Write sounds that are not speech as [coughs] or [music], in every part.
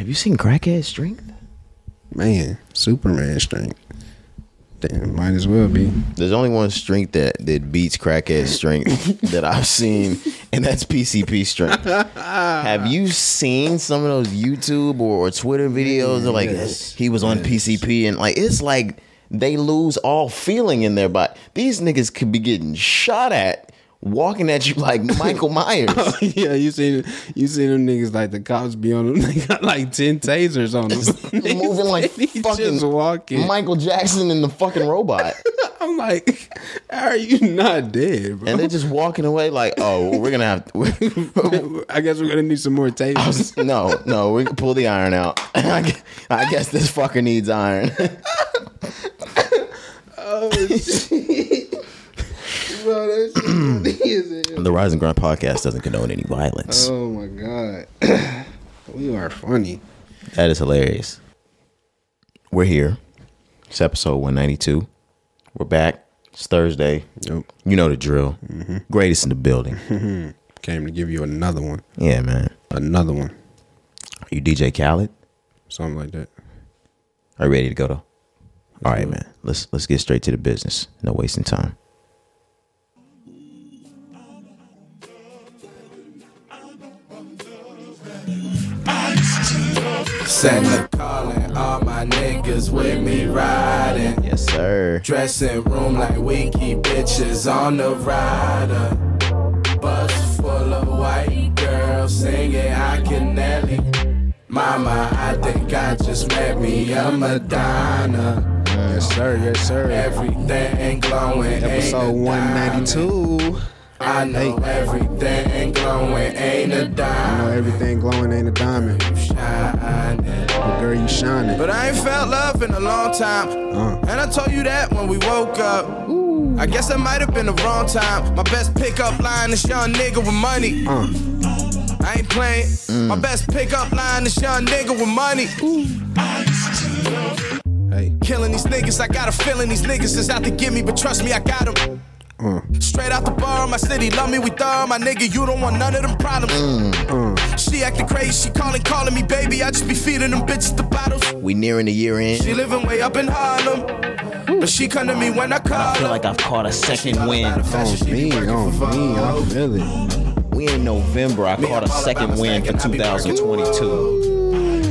Have you seen Crackhead Strength? Man, Superman strength. Damn, might as well be. There's only one strength that that beats Crackhead Strength [laughs] that I've seen, and that's PCP Strength. Have you seen some of those YouTube or, or Twitter videos of like Yes. he was on PCP and like it's like they lose all feeling in their body. These niggas could be getting shot at, walking at you like [laughs] Michael Myers. [laughs] yeah, you seen you seen them niggas like the cops be on them. [laughs] They got like ten tasers on them, moving like fucking walking. Michael Jackson in the fucking robot. I'm like, how are you not dead, bro? And they're just walking away like, oh, we're gonna have to, I guess we're gonna need some more tasers. no, no, we can pull the iron out. I I guess this fucker needs iron. oh shit, bro, that shit [clears throat] funny the Rise and Grind podcast doesn't condone any violence. Oh my god, [clears throat] we are funny. That is hilarious. We're here. It's episode 192. We're back. It's Thursday. Yep, You know the drill. Mm-hmm. Greatest in the building. [laughs] came to give you another one, Yeah, man. another one, Are you DJ Khaled? something like that. Are you ready to go though? All right, man. Let's let's get straight to the business. No wasting time. Santa calling all my niggas with me riding. Yes, sir. Dressing room like we keep bitches on the rider. Bus full of white girls singing I can Nelly. Mama, I think I just met me a Madonna. Yes, sir. Yes, sir. Everything glowing. Episode 192. I know everything glowing ain't a diamond. I know everything glowing ain't a diamond. Shining. But girl, you shining. But I ain't felt love in a long time. Uh. And I told you that when we woke up. I guess that might have been the wrong time. My best pickup line is young nigga with money. Uh, I ain't playing. My best pickup line is young nigga with money. hey, Killing these niggas, I got a feeling these niggas is out to get me, but trust me, I got them. Uh, Straight out the bar, my city love me, we thug. My nigga, you don't want none of them problems. uh. She acting crazy, she calling, calling me baby. I just be feeding them bitches the bottles. We nearing the year end. She living way up in Harlem. But she come to me when I call I feel her. like I've caught a second wind. On me, on me, I feel it. We in November. I caught a second wind for 2022.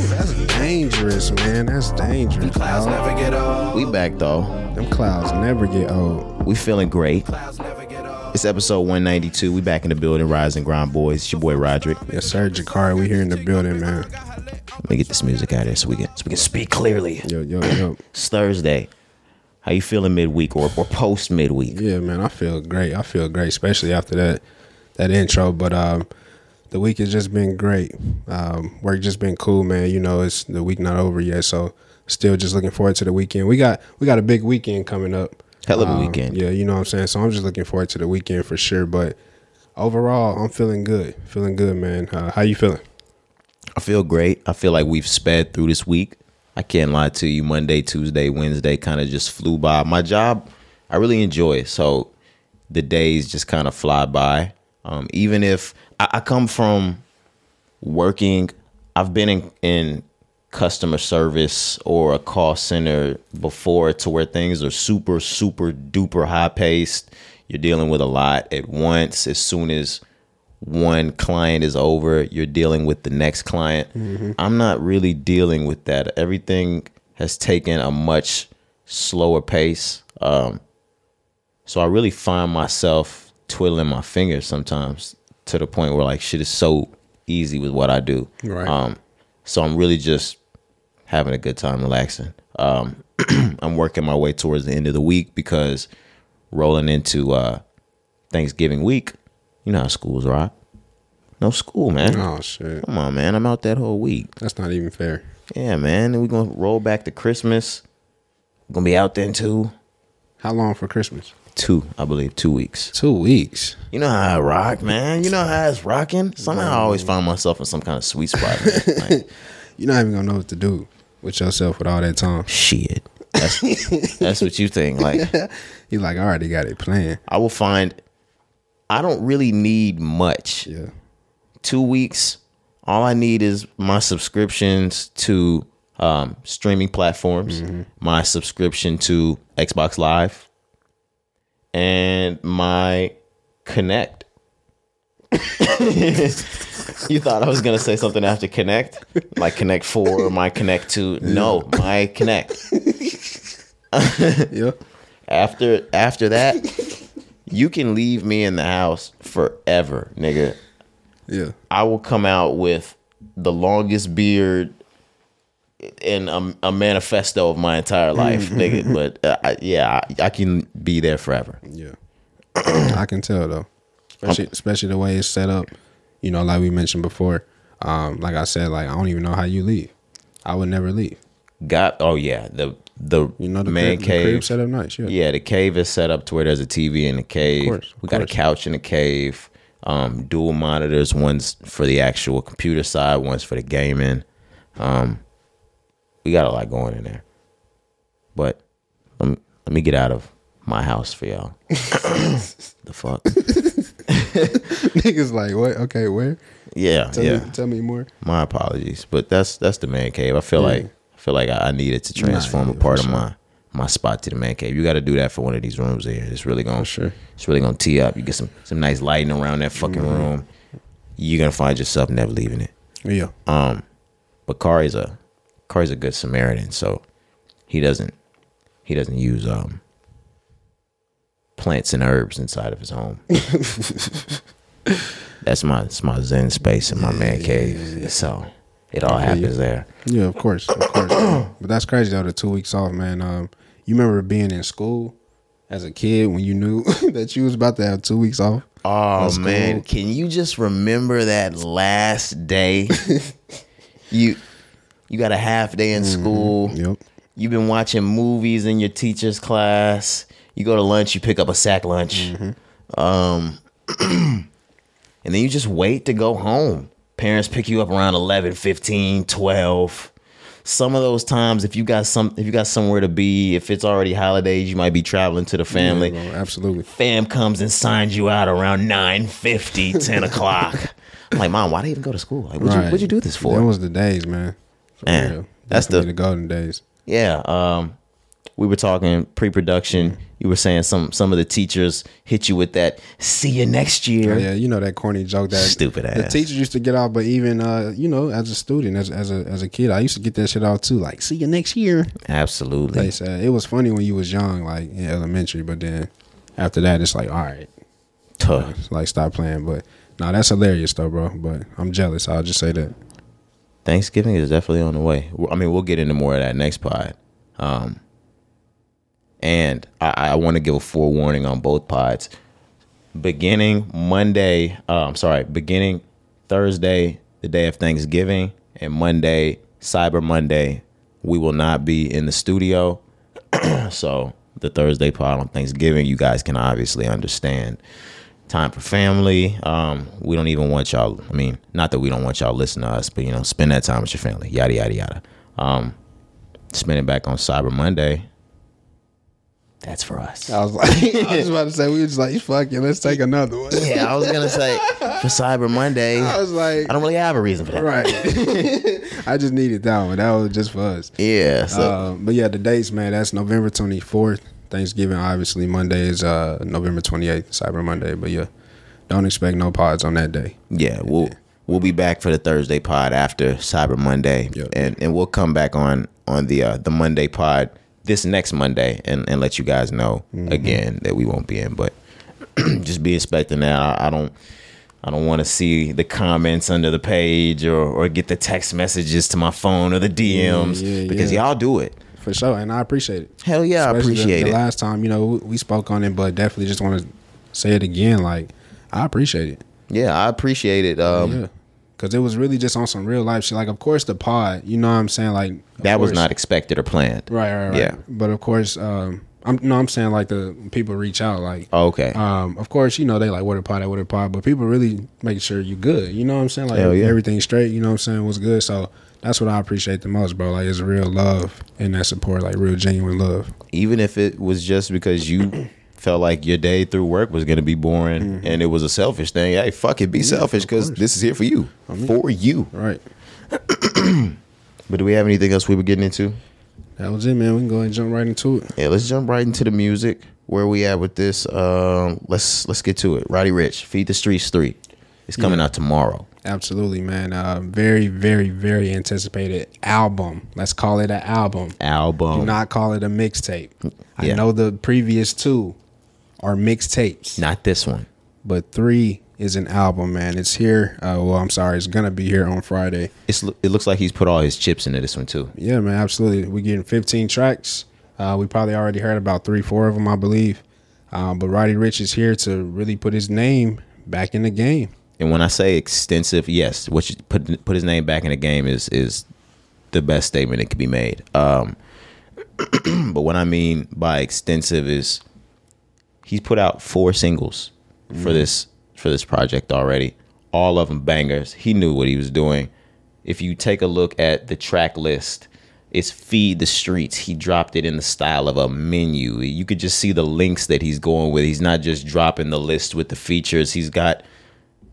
That's dangerous, man. That's dangerous, Clouds dog. never get old. We back though. Them clouds never get old. We feeling great. Clouds never get old. It's episode 192. We back in the building. Rise and Grind Boys. It's your boy Roderick. Yes, sir, Jakari. We here in the building, man. Let me get this music out of here so we can so we can speak clearly. Yo, yo, yo. It's Thursday. How you feeling midweek or, or post midweek? Yeah, man. I feel great. I feel great, especially after that that intro. But um, the week has just been great. Um, work just been cool, man. You know, it's the week not over yet, so still just looking forward to the weekend. We got we got a big weekend coming up. Hell of a Um, weekend. Yeah, you know what I'm saying. So I'm just looking forward to the weekend for sure. But overall, I'm feeling good. Feeling good, man. Uh, how you feeling? I feel great. I feel like we've sped through this week. I can't lie to you. Monday, Tuesday, Wednesday kind of just flew by. My job, I really enjoy it. So the days just kind of fly by. Um, even if I, I come from working, I've been in, in customer service or a call center before to where things are super, super duper high paced. You're dealing with a lot at once. As soon as one client is over, you're dealing with the next client. I'm not really dealing with that. Everything has taken a much slower pace. Um, so I really find myself twiddling my fingers sometimes to the point where like shit is so easy with what I do. Right. Um, so I'm really just having a good time relaxing. Um, [clears throat] I'm working my way towards the end of the week because rolling into uh, Thanksgiving week, you know how schools rock. No school, man. Oh shit, Come on, man. I'm out that whole week. that's not even fair. Yeah, man. And we're gonna roll back to Christmas. We're gonna be out then too. How long for Christmas? Two, I believe, two weeks. Two weeks. You know how I rock, man. You know how it's rocking. Somehow I always find myself in some kind of sweet spot. [laughs] Like, You're not even gonna know what to do with yourself with all that time. shit. That's that's what you think. Like [laughs] You like I already got it planned. I will find I don't really need much. Yeah. Two weeks all I need is my subscriptions to um, streaming platforms, Mm-hmm. my subscription to Xbox Live, and my Connect. [laughs] [laughs] you thought I was gonna say something after Connect, like Connect Four or my Connect Two? No, my Connect. Yeah. After after that, you can leave me in the house forever, nigga. Yeah. I will come out with the longest beard in a, a manifesto of my entire life, [laughs] nigga. But uh, I, yeah, I, I can be there forever. Yeah. [clears throat] I can tell though. Especially especially the way it's set up. You know, like we mentioned before. Um, like I said, like I don't even know how you leave. I would never leave. Got oh yeah, the the You know, the man crib, the cave. crib set up nice. Yeah. Yeah, the cave is set up to where there's a TV in the cave. course, we got course. a couch in the cave. Um, dual monitors, one's for the actual computer side, one's for the gaming. Um, we got a lot going in there. But let me, let me get out of my house for y'all. [laughs] the fuck? [laughs] [laughs] Niggas like what? Okay, where? Yeah, Tell yeah. me tell me more. My apologies, but that's that's the man cave. I feel like I feel like I, I needed to transform yeah, a part for of my my spot to the man cave. You got to do that for one of these rooms here. It's really gonna sure. It's really gonna tee up. You get some some nice lighting around that fucking Mm-hmm. room. You're gonna find yourself never leaving it. Yeah. Um, but Cari's a Cari's a good Samaritan, so he doesn't he doesn't use um plants and herbs inside of his home. [laughs] that's my that's my zen space in my man cave. So it all happens there. Yeah, of course, of course. [clears throat] but that's crazy though. The two weeks off, man. Um, you remember being in school as a kid when you knew [laughs] that you was about to have two weeks off? Oh man, can you just remember that last day? [laughs] you you got a half day in school. Yep. You've been watching movies in your teacher's class. You go to lunch, you pick up a sack lunch. Um, [clears throat] and then you just wait to go home. Parents pick you up around 11, 15, 12. Some of those times, if you got some, if you got somewhere to be, if it's already holidays, you might be traveling to the family. Yeah, absolutely. Fam comes and signs you out around 9.50, [laughs] 10 o'clock. I'm like, Mom, why did you even go to school? Like, what'd, you, what'd you do this for? That was the days, man. For Man, real. that's the- the golden days. Yeah, um, we were talking pre-production. You were saying some some of the teachers hit you with that. See you next year. Yeah, you know that corny joke that Stupid ass. the teachers used to get out, but even uh, you know, as a student, as as a as a kid, I used to get that shit out too. Like, see you next year. Absolutely. They said it was funny when you was young, like in elementary, but then after that, it's like, all right, it's like stop playing. But no, that's hilarious though, bro. But I'm jealous. I'll just say that. Thanksgiving is definitely on the way. I mean, we'll get into more of that next pod. Um, and I, I want to give a forewarning on both pods. Beginning Monday, uh, I'm sorry, beginning Thursday, the day of Thanksgiving, and Monday, Cyber Monday, we will not be in the studio. [clears throat] so the Thursday pod on Thanksgiving, you guys can obviously understand. Time for family. Um, we don't even want y'all. I mean, not that we don't want y'all to listen to us, but you know, spend that time with your family. Yada yada yada. Um, spend it back on Cyber Monday. That's for us. I was like, [laughs] I was about to say, we was like, fuck it, let's take another one. Yeah, I was gonna say [laughs] for Cyber Monday. I was like, I don't really have a reason for that. right. [laughs] I just needed that one. That was just for us. Yeah. So Uh, but yeah, the dates, man. That's November twenty fourth. Thanksgiving, obviously. Monday is uh, November twenty eighth, Cyber Monday. But yeah, don't expect no pods on that day. yeah, we'll we'll be back for the Thursday pod after Cyber Monday, Yep. and and we'll come back on on the uh, the Monday pod this next Monday and and let you guys know Mm-hmm. again that we won't be in, but [clears throat] just be expecting that. I, I don't. I don't want to see the comments under the page or, or get the text messages to my phone or the DMs yeah, because yeah. y'all do it. For sure, and I appreciate it. Hell yeah, I Especially the- appreciate the, it. Last time, you know, we, we spoke on it, but definitely just want to say it again. Like, I appreciate it. Yeah, I appreciate it. Um, yeah, because it was really just on some real life shit. Like, of course, the pod. You know what I'm saying? Like, That was not expected or planned. right, right, right. Yeah. but of course, um, I'm no, I'm saying like the people reach out, like. Oh, okay. Um, of course, you know they like what a pot, what a pod, but people really make sure you're good. You know what I'm saying? Like yeah. everything straight. You know what I'm saying? Was good. So that's what I appreciate the most, bro. Like it's real love and that support, like real genuine love. Even if it was just because you felt like your day through work was gonna be boring, Mm-hmm. and it was a selfish thing. Hey, fuck it, be selfish because this is here for you, for you. Right. [clears throat] But do we have anything else we were getting into? That was it, man. We can go ahead and jump right into it. Yeah, let's jump right into the music. Where we at with this? Um, let's let's get to it. Roddy Ricch, Feed the Streets three. It's coming Yeah. out tomorrow. Absolutely, man. Uh, very, very, very anticipated album. Let's call it an album. Album. Do not call it a mixtape. I know the previous two are mixtapes, Not this one. but three is an album, man. It's here. Uh, well, I'm sorry, it's gonna be here on Friday. It's it looks like he's put all his chips into this one too. Yeah, man, absolutely. We're getting 15 tracks. Uh, we probably already heard about three, four of them, I believe. Um, but Roddy Ricch is here to really put his name back in the game. And when I say extensive, yes, what you put put his name back in the game is is the best statement that could be made. Um, [clears throat] but what I mean by extensive is he's put out four singles for mm. this for this project already. All of them bangers. He knew what he was doing. If you take a look at the track list, it's feed the streets. He dropped it in the style of a menu. You could just see the links that he's going with. He's not just dropping the list with the features. He's got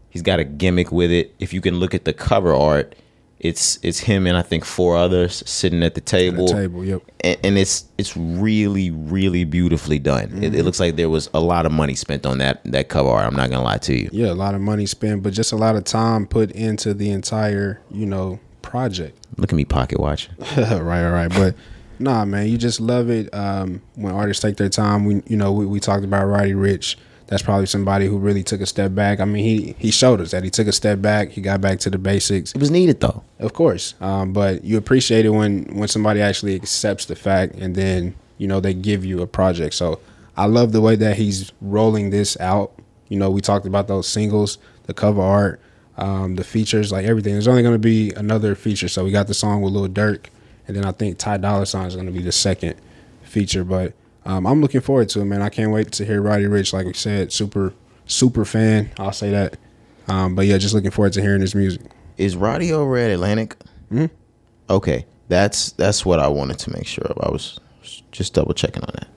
he's got a gimmick with it. If you can look at the cover art, it's it's him and I think four others sitting at the table. table, yep. And, and it's it's really really beautifully done. It, it looks like there was a lot of money spent on that that cover art. I'm not gonna lie to you. Yeah, a lot of money spent, but just a lot of time put into the entire, you know, project. Look at me pocket watching. [laughs] right, right, right. But [laughs] nah, man, you just love it um, when artists take their time. We, you know, we, we talked about Roddy Ricch. That's probably somebody who really took a step back. I mean, he he showed us that he took a step back. He got back to the basics, It was needed though. of course. Um, but you appreciate it when when somebody actually accepts the fact, and then you know they give you a project. So I love the way that he's rolling this out. You know, we talked about those singles, the cover art, um, the features, like everything. There's only going to be another feature. So we got the song with Lil Durk, and then I think Ty Dolla Sign is going to be the second feature. But um, I'm looking forward to it, man. I can't wait to hear Roddy Ricch. Like we said, super super fan. I'll say that. Um, but yeah, just looking forward to hearing his music. Is Roddy over at Atlantic? Mhm. Okay, that's that's what I wanted to make sure of. I was just double checking on that.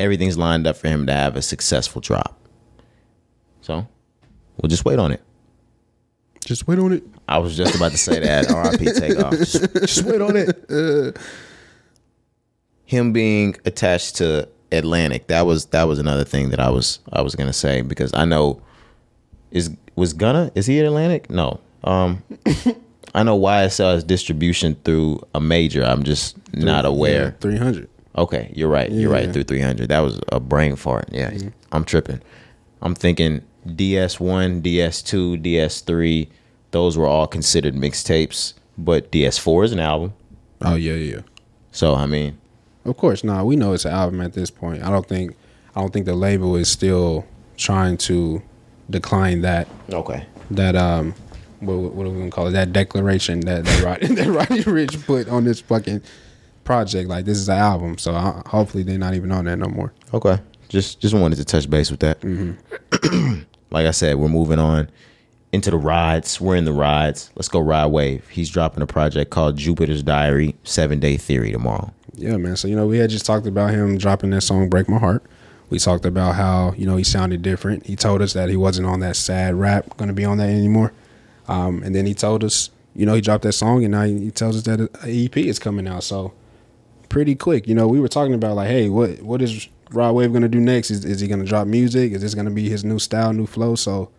Everything's lined up for him to have a successful drop. So we'll just wait on it. Just wait on it. I was just about to say that. R.I.P. Takeoff. Just, [laughs] just wait on it. [laughs] Him being attached to Atlantic, that was that was another thing that I was I was gonna say because I know is was Gunna is he at Atlantic? No. Um, [laughs] I know YSL has distribution through a major. I'm just not aware. Three hundred. Okay, you're right. You're right. Yeah. Through 300. That was a brain fart. Yeah, I'm tripping. I'm thinking DS1, DS2, DS3. Those were all considered mixtapes, but DS4 is an album. Oh yeah, yeah. So I mean, Of course, nah. We know it's an album at this point. I don't think, I don't think the label is still trying to decline that okay. that um, what, what are we gonna call it? That declaration that that Roddy, [laughs] that Roddy Ricch put on this fucking project. Like this is an album, so I, hopefully they're not even on that no more. Okay. Just just wanted to touch base with that. [clears throat] like I said, we're moving on into the rides. We're in the rides. Let's go Rod Wave. He's dropping a project called Jupiter's Diary, Seven Day Theory tomorrow. Yeah, man. So you know, we had just talked about him dropping that song "Break My Heart." We talked about how you know he sounded different. He told us that he wasn't on that sad rap, going to be on that anymore. Um, and then he told us, you know, he dropped that song, and now he tells us that an EP is coming out. So pretty quick. You know, we were talking about like, hey, what what is Rod Wave going to do next? Is is he going to drop music? Is this going to be his new style, new flow? So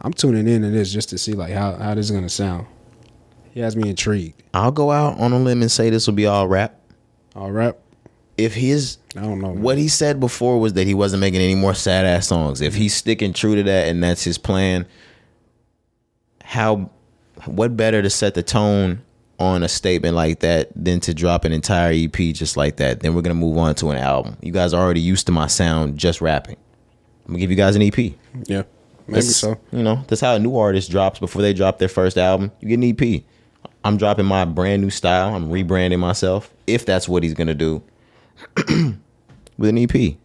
I'm tuning in to this just to see like how how this is going to sound. He has me intrigued. I'll go out on a limb and say this will be all rap. All rap. If his I don't know. what he said before was that he wasn't making any more sad ass songs. If he's sticking true to that and that's his plan, how what better to set the tone on a statement like that than to drop an entire EP just like that? Then we're gonna move on to an album. You guys are already used to my sound just rapping. I'm gonna give you guys an EP. Yeah, maybe That's- so. You know, that's how a new artist drops before they drop their first album. You get an EP. I'm dropping my brand new style. I'm rebranding myself. If that's what he's gonna do [clears throat] with an EP.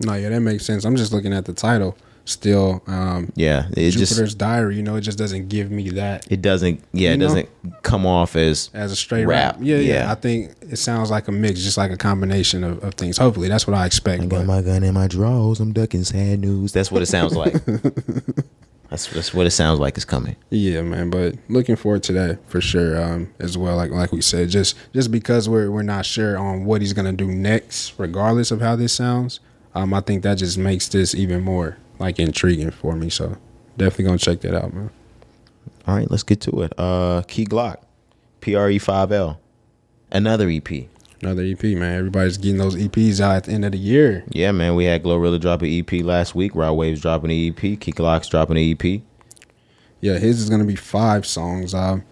No, yeah, that makes sense. I'm just looking at the title. still um, Yeah, it Jupiter's just Diary. You know, it just doesn't give me that it doesn't. Yeah, it know? doesn't come off as as a straight Rap, rap. Yeah, yeah, yeah. I think it sounds like a mix, just like a combination of, of things. Hopefully, that's what I expect. I got my gun in my drawers. I'm ducking sad news. That's what it sounds like. [laughs] that's that's what it sounds like is coming. Yeah, man. But looking forward to that for sure. Um, as well, like like we said, just just because we're we're not sure on what he's gonna do next, regardless of how this sounds. Um, I think that just makes this even more like intriguing for me. So definitely gonna check that out, man. All right, let's get to it. Uh, Key Glock, PRE five L, another EP. Another EP, man. Everybody's getting those EPs out at the end of the year. Yeah, man. We had Glorilla drop an EP last week. Rod Wave's dropping an EP. Key Glock's dropping an EP. Yeah, his is gonna be five songs. Um,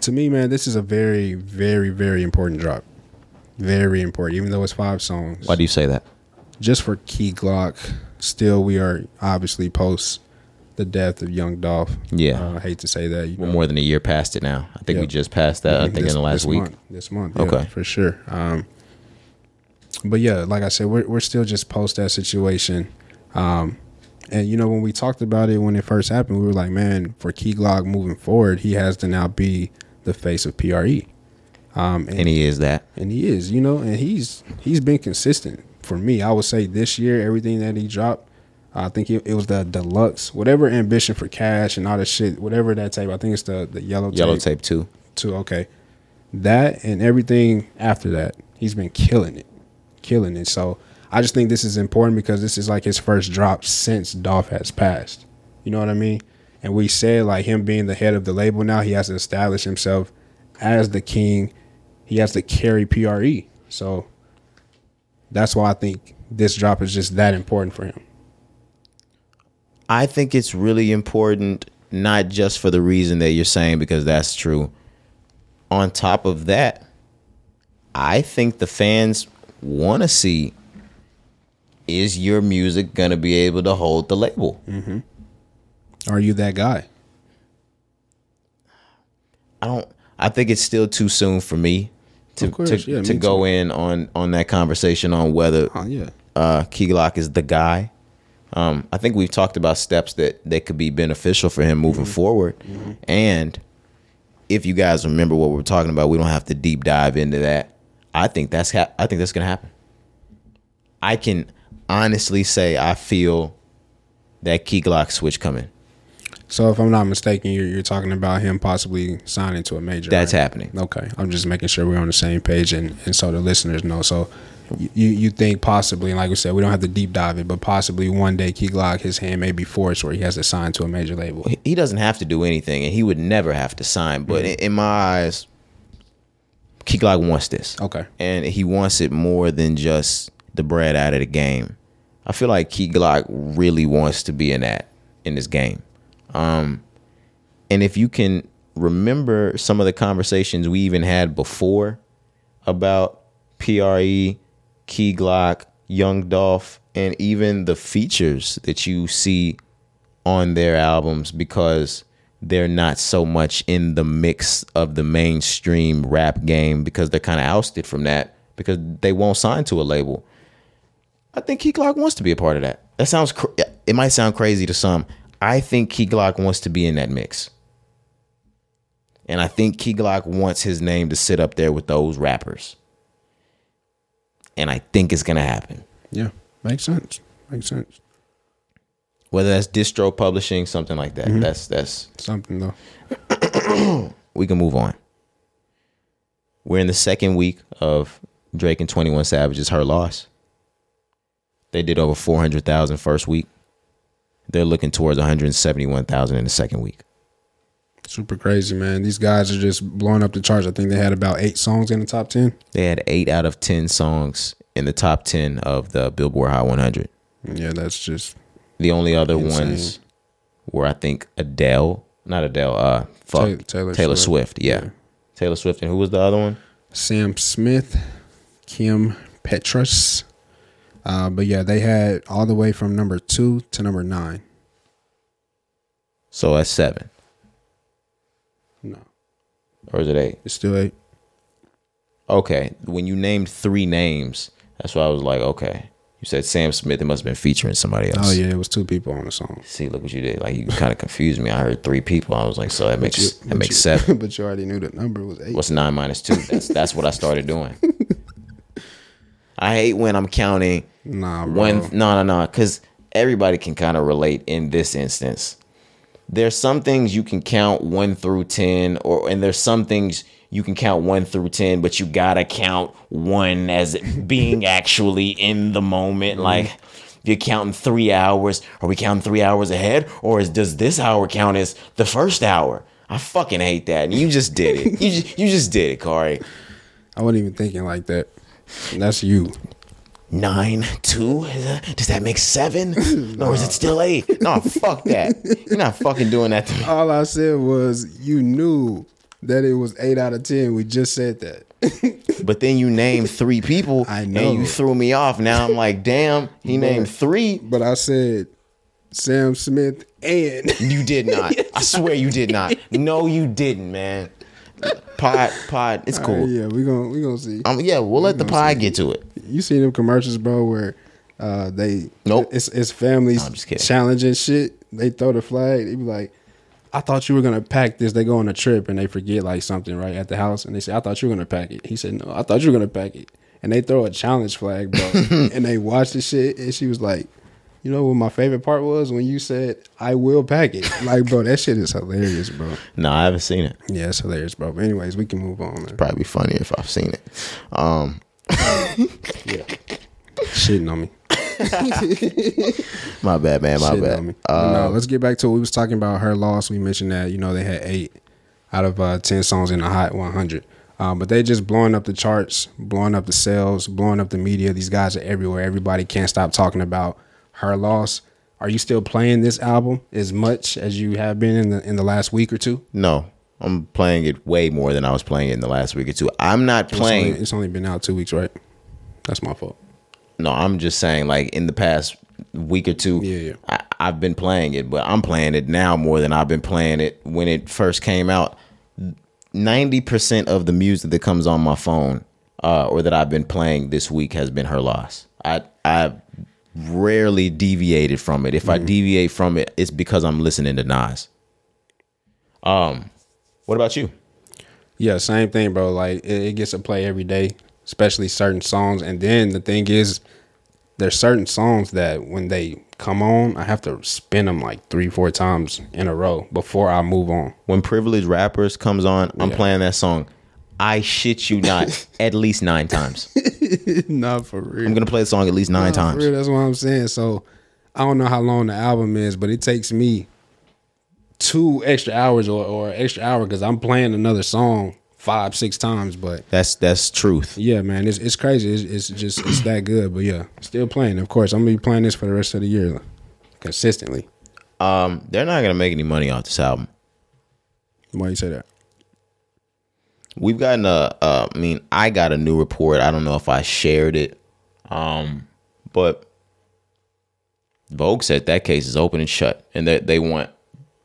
to me, man, this is a very, very, very important drop. Very important, even though it's five songs. Why do you say that? just for Key Glock, still we are obviously post the death of Young Dolph. Yeah. uh, I hate to say that. You We're more than a year past it now. I think Yeah. we just passed that. I think This- in the last this week. month, this month, yeah, Okay. for sure. Um, but yeah, like I said, we're we're still just post that situation. Um, and you know, when we talked about it when it first happened, we were like, man, for Key Glock moving forward, he has to now be the face of PRE. Um, and, And he is that. and he is, you know, and he's he's been consistent for me. I would say this year, everything that he dropped, I think it, it was the deluxe, whatever ambition for cash and all that shit, whatever that tape. I think it's the the yellow tape Yellow tape too. too. Okay, that and everything after that, he's been killing it, killing it. So I just think this is important because this is like his first drop since Dolph has passed. You know what I mean? And we said like him being the head of the label now, he has to establish himself as the king. He has to carry PRE. So that's why I think this drop is just that important for him. I think it's really important, not just for the reason that you're saying, because that's true. On top of that, I think the fans want to see is your music going to be able to hold the label? Are you that guy? I don't. I think it's still too soon for me to course, to, yeah, to me go too. in on on that conversation on whether Oh yeah. uh, Key Glock is the guy. Um, I think we've talked about steps that that could be beneficial for him moving forward, and if you guys remember what we're talking about, we don't have to deep dive into that. I think that's ha- I think that's gonna happen. I can honestly say I feel that Key Glock switch coming. So if I'm not mistaken, you're, you're talking about him possibly signing to a major. That's right? happening. Okay, I'm just making sure we're on the same page, and, and so the listeners know. So you you think possibly, and like we said, we don't have to deep dive it, but possibly one day Key Glock, his hand may be forced where he has to sign to a major label. He- doesn't have to do anything, and he would never have to sign. But in, in my eyes, Key Glock wants this. Okay. and he wants it more than just the bread out of the game. I feel like Key Glock really wants to be in that in this game. Um, and if you can remember some of the conversations we even had before about PRE, Key Glock, Young Dolph, and even the features that you see on their albums because they're not so much in the mix of the mainstream rap game because they're kind of ousted from that because they won't sign to a label. I think Key Glock wants to be a part of that. That sounds cr- it might sound crazy to some. I think Key Glock wants to be in that mix. And I think Key Glock wants his name to sit up there with those rappers. And I think it's going to happen. Yeah, makes sense. Makes sense. Whether that's distro publishing, something like that. Mm-hmm. That's that's Something though. [clears throat] we can move on. We're in the second week of Drake and 21 Savage's Her Loss. They did over 400,000 first week. They're looking towards 171,000 in the second week. Super crazy, man. These guys are just blowing up the charts. I think they had about eight songs in the top ten. They had 8 out of 10 songs in the top 10 of the Billboard Hot 100. Yeah, that's just The only other Insane. ones were I think Adele, not Adele, uh fuck, Tay- Taylor, Taylor Swift. Swift. Yeah. Yeah. Taylor Swift and who was the other one? Sam Smith, Kim Petras. Uh, but yeah, they had all the way from number two to number nine. So that's 7 No, or is it 8? it's still eight. Okay, when you named three names, that's why I was like, okay. You said Sam Smith. It must have been featuring somebody else. Oh yeah, it was two people on the song. See, look what you did. Like you kind of confused me. I heard three people. I was like, so that makes You- that makes you- seven. [laughs] but you already knew the number was eight. What's nine minus two? That's that's what I started doing. [laughs] I hate when I'm counting Nah, bro. one. No, no, no. Because everybody can kind of relate in this instance. There's some things you can count one through ten, or and there's some things you can count one through ten, but you gotta count one as being [laughs] actually in the moment. Mm-hmm. Like you're counting three hours. Are we counting three hours ahead, or is, does this hour count as the first hour? I fucking hate that. And you just did it. You just, you just did it, Corey. [laughs] I wasn't even thinking like that. That's you. Nine two? That- does that make seven? Or is it still eight? No fuck that. You're not fucking doing that to me. All I said was you knew that it was eight out of ten. We just said that. [laughs] but then you named three people I know. and you threw me off. Now i'm like damn he named three. but I said Sam Smith and [laughs] you did not. I swear you did not. No you didn't man. Pod pod it's cool. yeah, we're gonna we're gonna see. um, yeah we'll let the pod get to it You seen them commercials, bro, where uh they Nope. it's it's families kidding. challenging shit. They throw the flag. They be like, I thought you were gonna pack this. They go on a trip and they forget like something right at the house, and they say, I thought you were gonna pack it. He said, No, I thought you were gonna pack it. And they throw a challenge flag, bro, [laughs] and they watch the shit, and she was like. You know what my favorite part was when you said I will pack it. [laughs] Like, bro, that shit is hilarious, bro. no i haven't seen it Yeah, it's hilarious, bro. But anyways, we can move on, man. probably funny if i've seen it um [laughs] Yeah. Shitting on me. [laughs] my bad man my Shit bad on me. uh, no, let's get back to what we was talking about. Her loss. We mentioned that you know they had eight out of uh, ten songs in the Hot 100, um, but they just blowing up the charts, blowing up the sales, blowing up the media. These guys are everywhere. Everybody can't stop talking about her loss. Are you still playing this album as much as you have been in the in the last week or two? No, I'm playing it way more than I was playing it in the last week or two. I'm not It's playing. only, it's only been out two weeks, right? That's my fault. no, I'm just saying, like in the past week or two, Yeah, yeah. I, I've been playing it, but I'm playing it now more than I've been playing it when it first came out. Ninety percent of the music that comes on my phone, uh, or that I've been playing this week, has been her loss. I I rarely deviated from it. If Mm-hmm. I deviate from it, it's because I'm listening to Nas. Um, what about you? Yeah, same thing, bro. Like it, it gets to play every day, especially certain songs. And then the thing is, there's certain songs that when they come on, I have to spin them like three, four times in a row before I move on. when privileged rappers comes on, I'm Yeah. playing that song. I shit you not, [laughs] at least nine times. [laughs] Not for real. I'm gonna play the song at least nine for times. real, that's what I'm saying. So I don't know how long the album is, but it takes me two extra hours or, or extra hour because I'm playing another song five, six times. But That's that's truth. Yeah, man, it's it's crazy. It's, it's just it's that good. But yeah, still playing. Of course, I'm gonna be playing this for the rest of the year, consistently. Um, they're not gonna make any money off this album. Why you say that? We've gotten a, uh, I mean, I got a new report. I don't know if I shared it, um, but Vogue said that case is open and shut, and that they want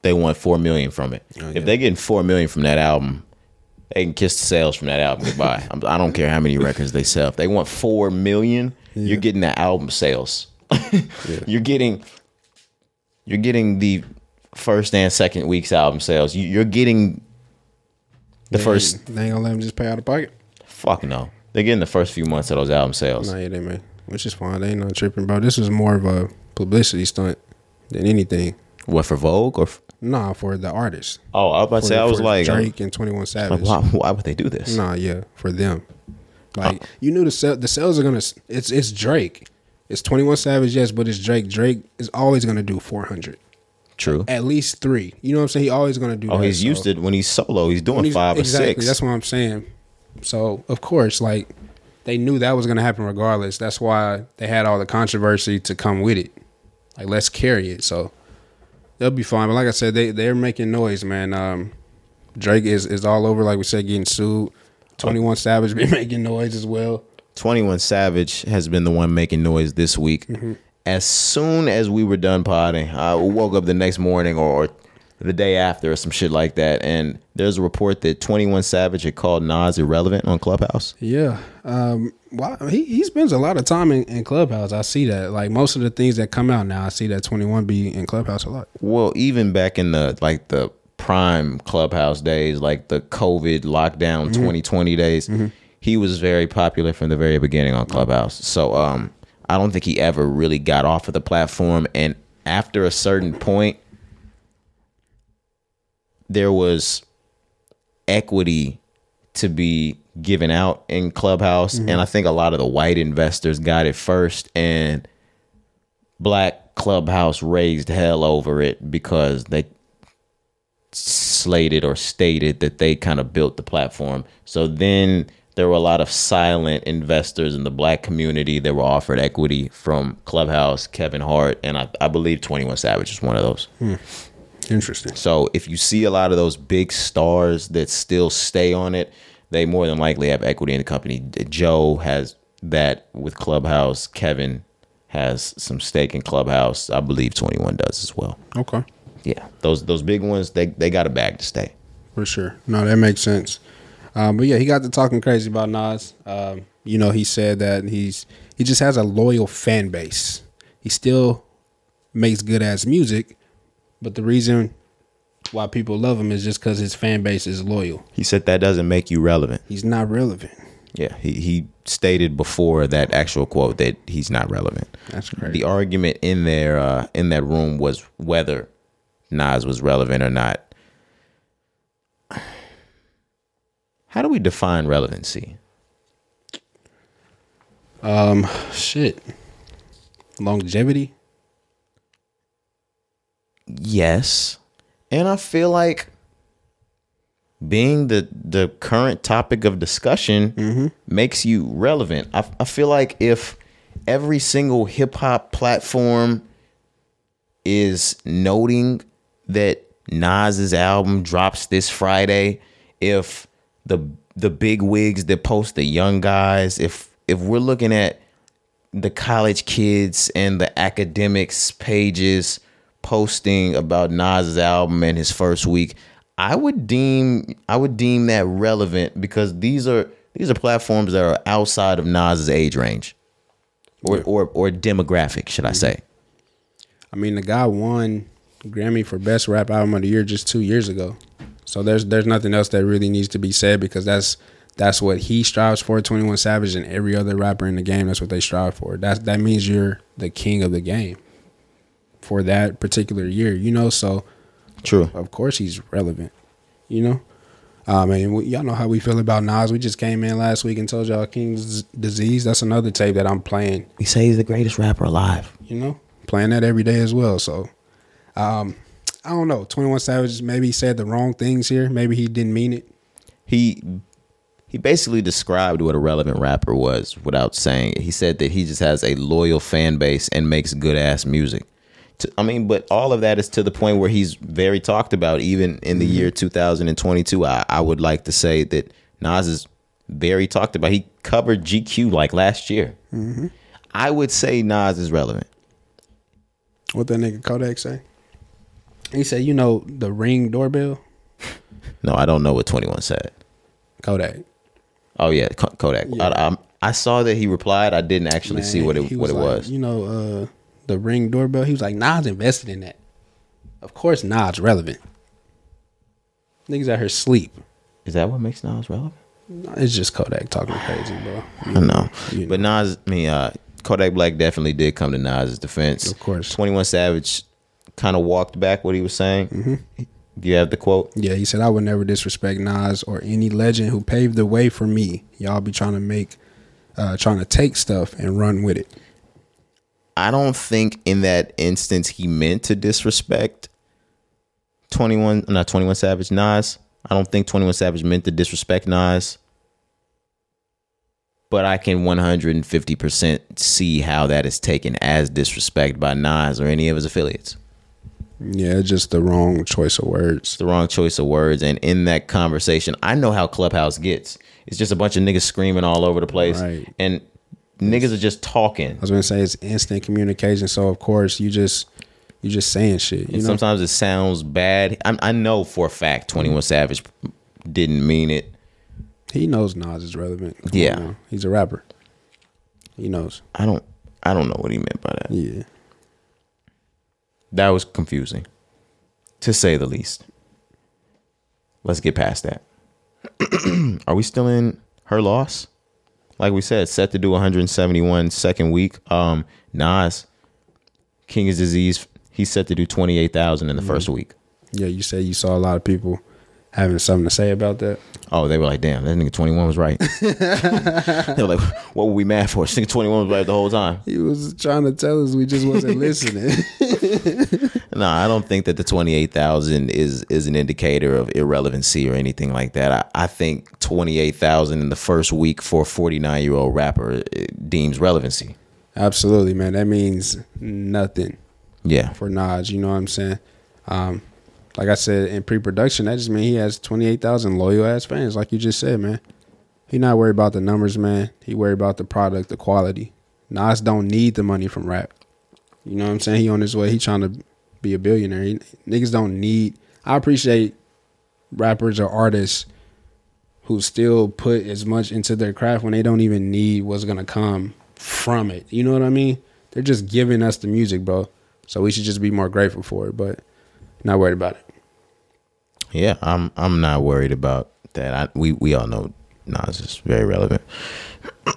they want four million from it. Oh, If they're getting four million from that album, they can kiss the sales from that album goodbye. [laughs] I'm, I don't care how many records they sell. If they want four million, you're getting the album sales. [laughs] You're getting you're getting the first and second week's album sales. You, you're getting the They first ain't, they ain't gonna let them just pay out of pocket. Fuck no. They're getting the first few months of those album sales. Nah, yeah, they may, which is fine. They ain't not tripping, bro. This was more of a publicity stunt than anything. What for Vogue or? f- Nah, for the artist. Oh, I was about to say. I was like, um, Drake and Twenty One like, Savage. why, why would they do this? Nah, yeah, for them. Like Uh, you knew the sell, the sales are gonna. It's it's Drake. It's Twenty One Savage, yes, but it's Drake. Drake is always gonna do four hundred, True. at least three. You know what I'm saying? He always gonna do. Oh, that, he's so- used it when he's solo. He's doing he's- five or six. That's what I'm saying. So of course, like they knew that was gonna happen regardless. That's why they had all the controversy to come with it. Like let's carry it. So they'll be fine. But like I said, they they're making noise, man. Um, Drake is is all over. Like we said, getting sued. Twenty One Savage been [laughs] making noise as well. 21 Savage has been the one making noise this week. Mm-hmm. As soon as we were done potting, I woke up the next morning or, or the day after or some shit like that. And there's a report that 21 Savage had called Nas irrelevant on Clubhouse. Yeah. Um, well, he, he spends a lot of time in, in Clubhouse. I see that. Like most of the things that come out now, I see that 21 be in Clubhouse a lot. Well, even back in the like the prime Clubhouse days, like the COVID lockdown 2020 days, he was very popular from the very beginning on Clubhouse. So um I don't think he ever really got off of the platform and after a certain point there was equity to be given out in Clubhouse and I think a lot of the white investors got it first and black Clubhouse raised hell over it because they slated or stated that they kind of built the platform. So then there were a lot of silent investors in the black community that were offered equity from Clubhouse, Kevin Hart, and I, I believe 21 Savage is one of those. Hmm. Interesting. So if you see a lot of those big stars that still stay on it, they more than likely have equity in the company. Joe has that with Clubhouse. Kevin has some stake in Clubhouse. I believe 21 does as well. Okay. Yeah, those those big ones, they they got a bag to stay. For sure. No, that makes sense. Um, but yeah, he got to talking crazy about Nas. Um, you know, he said that he's he just has a loyal fan base. He still makes good ass music, but the reason why people love him is just because his fan base is loyal. He said that doesn't make you relevant. He's not relevant. Yeah, he he stated before that actual quote that he's not relevant. That's crazy. The argument in there uh, in that room was whether Nas was relevant or not. How do we define relevancy? Um, shit. Longevity. Yes. And I feel like being the the current topic of discussion mm-hmm. makes you relevant. I, I feel like if every single hip hop platform is noting that Nas's album drops this Friday, if the the big wigs that post the young guys, if if we're looking at the college kids and the academics pages posting about Nas's album and his first week, I would deem I would deem that relevant because these are these are platforms that are outside of Nas's age range. Or or or demographic, should I say. I mean, the guy won Grammy for Best Rap Album of the Year just two years ago. So there's there's nothing else that really needs to be said because that's that's what he strives for. Twenty One Savage and every other rapper in the game. That's what they strive for. That that means you're the king of the game for that particular year. You know, so True. of course he's relevant. You know, um, and we, y'all know how we feel about Nas. We just came in last week and told y'all King's Disease. That's another tape that I'm playing We say he's the greatest rapper alive. you know, playing that every day as well. So, um, I don't know. Twenty One Savage maybe said the wrong things here. Maybe he didn't mean it. he he basically described what a relevant rapper was without saying it. He said that he just has a loyal fan base and makes good ass music. To- I mean, but all of that is to the point where he's very talked about. Even in the year 2022, I, I would like to say that Nas is very talked about. He covered GQ like last year. I would say Nas is relevant. What that nigga Kodak say? He said, you know, the ring doorbell. [laughs] No, I don't know what 21 said. Kodak. Oh yeah, Kodak. Yeah. I, I, I saw that he replied. I didn't actually see what it what it was. You know, uh, the ring doorbell. He was like, Nas invested in that. Of course, Nas relevant. Niggas out here sleep. Is that what makes Nas relevant? It's just Kodak talking crazy, bro. I know. You But Nas, I mean, uh, Kodak Black definitely did come to Nas's defense. Of course. 21 Savage kind of walked back what he was saying. Mm-hmm. Do you have the quote? Yeah, he said, I would never disrespect Nas or any legend who paved the way for me. Y'all be trying to make, uh, trying to take stuff and run with it. I don't think in that instance he meant to disrespect 21, not 21 Savage, Nas. I don't think 21 Savage meant to disrespect Nas. But I can 150% see how that is taken as disrespect by Nas or any of his affiliates. Yeah, just the wrong choice of words. The wrong choice of words. And in that conversation, I know how Clubhouse gets. It's just a bunch of niggas screaming all over the place. Right. And niggas are just talking. I was gonna say it's instant communication, so of course you just You just saying shit. You And know? sometimes it sounds bad. I, I know for a fact Twenty One Savage didn't mean it. he knows Nas is relevant. Come Yeah. he's a rapper. He knows. I don't. I don't know what he meant by that. Yeah. That was confusing, to say the least. Let's get past that. [clears throat] Are we still in her loss? Like we said, set to do 171 second week. Um, Nas, King's Disease, he's set to do 28,000 in the first week. Yeah, you say you saw a lot of people having something to say about that. Oh, they were like, damn, that nigga 21 was right. [laughs] [laughs] they were like, what were we mad for? [laughs] This nigga 21 was right the whole time. He was trying to tell us we just wasn't listening. No, I don't think that the twenty eight thousand is is an indicator of irrelevancy or anything like that. I, I think twenty eight thousand in the first week for a forty nine year old rapper deems relevancy. Absolutely, man. That means nothing Yeah, for Nas. You know what I'm saying? Um, like I said in pre-production, that just means he has 28,000 loyal ass fans, like you just said, man. He not worried about the numbers, man. He worried about the product, the quality. Nas don't need the money from rap. You know what I'm saying? He on his way. He trying to be a billionaire. Niggas don't need. I appreciate rappers or artists who still put as much into their craft when they don't even need what's gonna come from it. You know what I mean? They're just giving us the music, bro. So we should just be more grateful for it, but not worried about it. yeah. I'm I'm not worried about that. I, we we all know Nas is very relevant.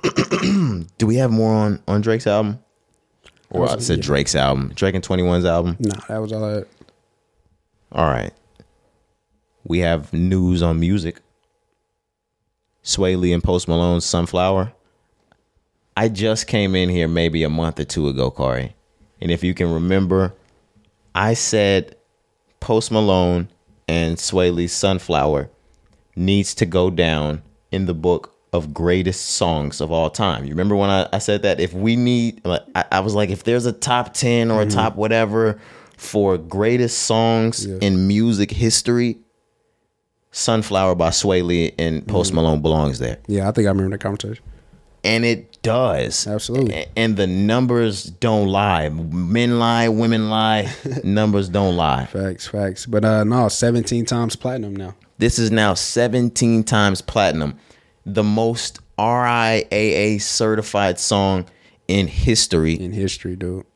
[clears throat] Do we have more on on Drake's album? Or I said Drake's album, Drake and 21's album. Nah, that was all I had. All right. We have news on music. Swae Lee and Post Malone's Sunflower. I just came in here maybe a month or two ago, Corey. And if you can remember, I said Post Malone and Swae Lee's Sunflower needs to go down in the book of greatest songs of all time. You remember when I, I said that? If we need, like, I, I was like, if there's a top 10 or a top whatever for greatest songs Yeah. in music history, Sunflower by Swae Lee and Post Malone belongs there. Yeah, I think I remember that conversation. And it does. Absolutely. A- And the numbers don't lie. Men lie, women lie, [laughs] numbers don't lie. Facts, facts. But uh no, 17 times platinum now. This is now 17 times platinum, the most RIAA certified song in history. In history, dude.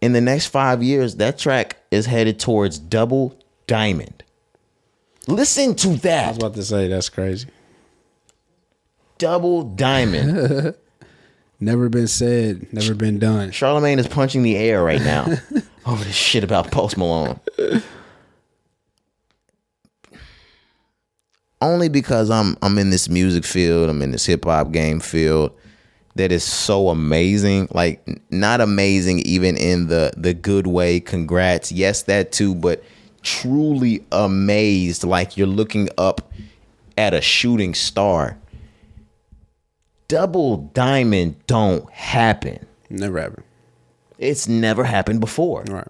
In the next five years, that track is headed towards double diamond. Listen to that. I was about to say that's crazy. Double diamond. [laughs] Never been said, never been done. Charlemagne is punching the air right now [laughs] over this shit about Post Malone. Only because I'm I'm in this music field, I'm in this hip hop game field that is so amazing. Like not amazing even in the the good way. Congrats. Yes, that too, but truly amazed like you're looking up at a shooting star. Double diamond don't happen. Never happened. It's never happened before. Right.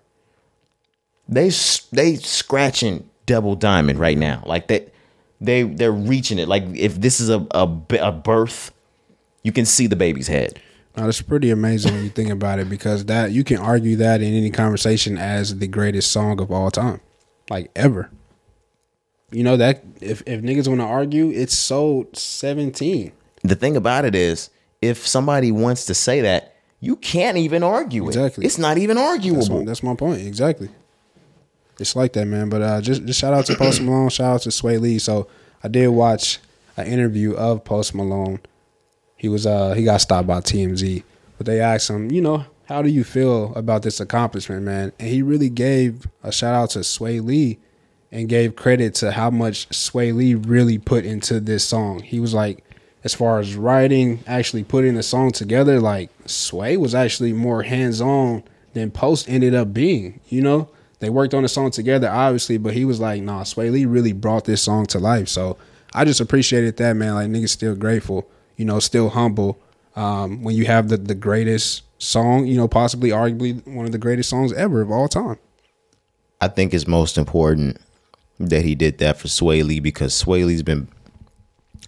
They they scratching double diamond right now. Like they they they're reaching it. Like if this is a a birth, you can see the baby's head. Now, that's pretty amazing when you think about it because that you can argue that in any conversation as the greatest song of all time, like ever. You know that if if niggas want to argue, it's sold seventeen. The thing about it is, if somebody wants to say that, you can't even argue it. Exactly. It's not even That's my, arguable. that's my point exactly. It's like that, man. But uh, just just shout out to Post Malone, shout out to Swae Lee. So I did watch an interview of Post Malone. He was uh he got stopped by TMZ, but they asked him, you know, how do you feel about this accomplishment, man? And he really gave a shout out to Swae Lee and gave credit to how much Swae Lee really put into this song. He was like, as far as writing, actually putting the song together, like Swae was actually more hands on than Post ended up being. You know, they worked on the song together, obviously, but he was like, nah, Swae Lee really brought this song to life. So I just appreciated that, man. Like niggas still grateful, you know, still humble. Um, when you have the the greatest song, you know, possibly arguably one of the greatest songs ever of all time. I think it's most important that he did that for Swae Lee because Swae Lee's been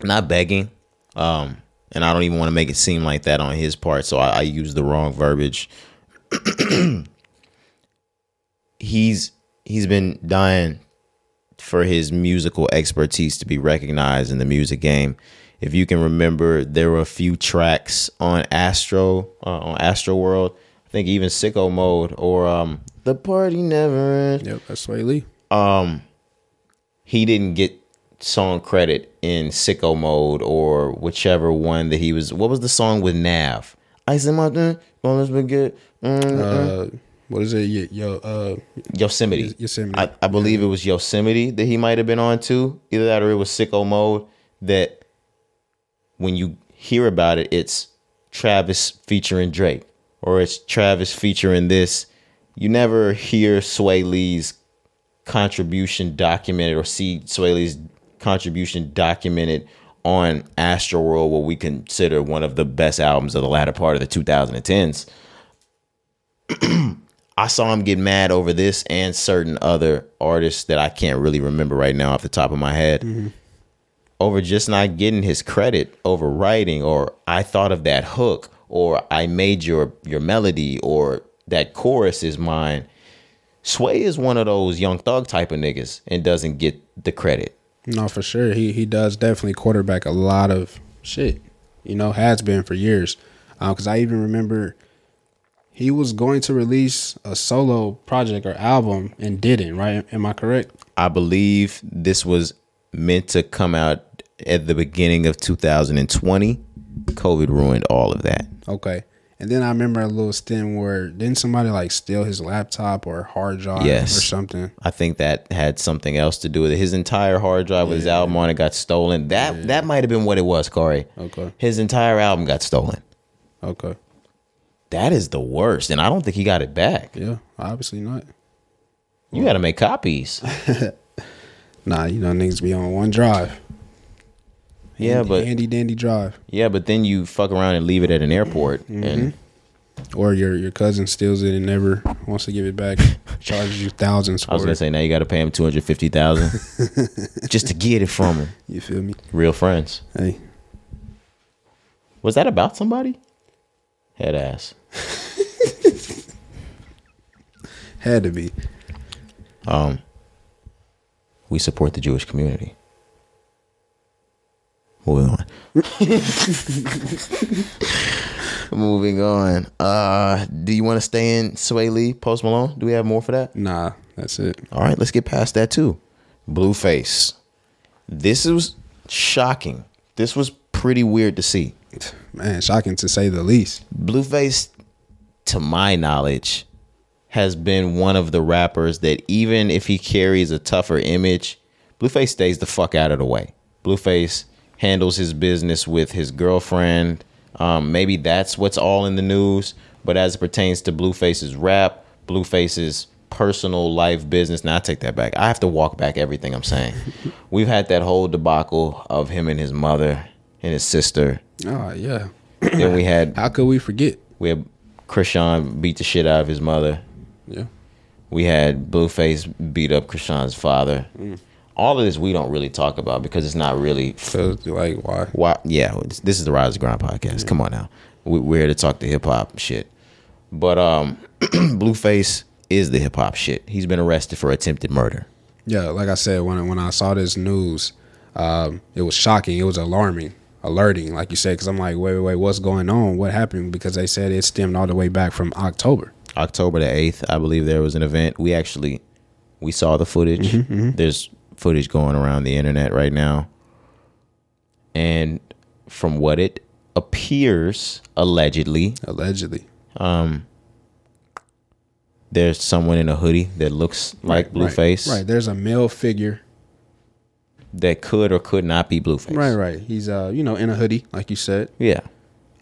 not begging, um, and I don't even want to make it seem like that on his part. So I, I use the wrong verbiage. [clears throat] he's he's been dying for his musical expertise to be recognized in the music game. If you can remember, there were a few tracks on Astro uh, on Astroworld. I think even Sicko Mode or um, The Party Never Ends. Yep, that's Swae Lee. Um, he didn't get song credit in Sicko Mode or whichever one that he was. What was the song with Nav? Ice in my thing, on this baguette. What is it? Yo, uh, Yosemite. Yosemite. I, I believe it was Yosemite that he might have been on too. Either that or it was Sicko Mode. That when you hear about it, it's Travis featuring Drake or it's Travis featuring this. You never hear Swae Lee's contribution documented or see Swae Lee's contribution documented on Astroworld, what we consider one of the best albums of the latter part of the 2010s. [clears throat] I saw him get mad over this and certain other artists that I can't really remember right now off the top of my head. Mm-hmm. Over just not getting his credit over writing, or I thought of that hook, or I made your your melody, or that chorus is mine. Swae is one of those young thug type of niggas and doesn't get the credit. No, for sure. He he does definitely quarterback a lot of shit. You know, has been for years. Uh, because I even remember he was going to release a solo project or album and didn't. Right? Am I correct? I believe this was meant to come out at the beginning of 2020. COVID ruined all of that. Okay. And then I remember a little stint where didn't somebody like steal his laptop or hard drive Yes. or something? I think that had something else to do with it. His entire hard drive with his album on it got stolen. That that might have been what it was, Corey. Okay. His entire album got stolen. Okay. That is the worst, and I don't think he got it back. Yeah. Obviously not. You got to make copies. [laughs] Nah, you know niggas be on one drive. Yeah, Handy- but handy dandy drive. yeah, but then you fuck around and leave it at an airport, and mm-hmm. Or your your cousin steals it and never wants to give it back. [laughs] Charges you thousands I was gonna it. say now you got to pay him two hundred fifty thousand [laughs] just to get it from him. You feel me? Real friends. Hey. Was that about somebody? Head ass. [laughs] Had to be. Um, we support the Jewish community. Moving on. [laughs] Moving on. Uh, do you want to stay in Swae Lee, Post Malone? Do we have more for that? Nah, that's it. All right, let's get past that too. Blueface. This was shocking. This was pretty weird to see. Man, shocking to say the least. Blueface, to my knowledge, has been one of the rappers that even if he carries a tougher image, Blueface stays the fuck out of the way. Blueface handles his business with his girlfriend. Um, maybe that's what's all in the news. But as it pertains to Blueface's rap, Blueface's personal life business, now I take that back. I have to walk back everything I'm saying. [laughs] We've had that whole debacle of him and his mother and his sister. Oh yeah. then we had How could we forget? we had Chrisean beat the shit out of his mother. Yeah. We had Blueface beat up Chrisean's father. All of this we don't really talk about because it's not really. So like why? Why? Yeah, this is the Rise and Grind podcast. Come on now, we, we're here to talk the hip hop shit. But um, [clears throat] Blueface is the hip hop shit. He's been arrested for attempted murder. Yeah, like I said, when when I saw this news, um, it was shocking. It was alarming, alerting, like you said, because I'm like, wait, wait, wait, what's going on? What happened? Because they said it stemmed all the way back from October. October the eighth, I believe there was an event. We actually we saw the footage. There's footage going around the internet right now, and from what it appears, allegedly, Allegedly. Um, there's someone in a hoodie that looks like Right, Blueface Right. There's a male figure. That could or could not be Blueface. Right, right. He's uh, you know, in a hoodie, like you said. Yeah.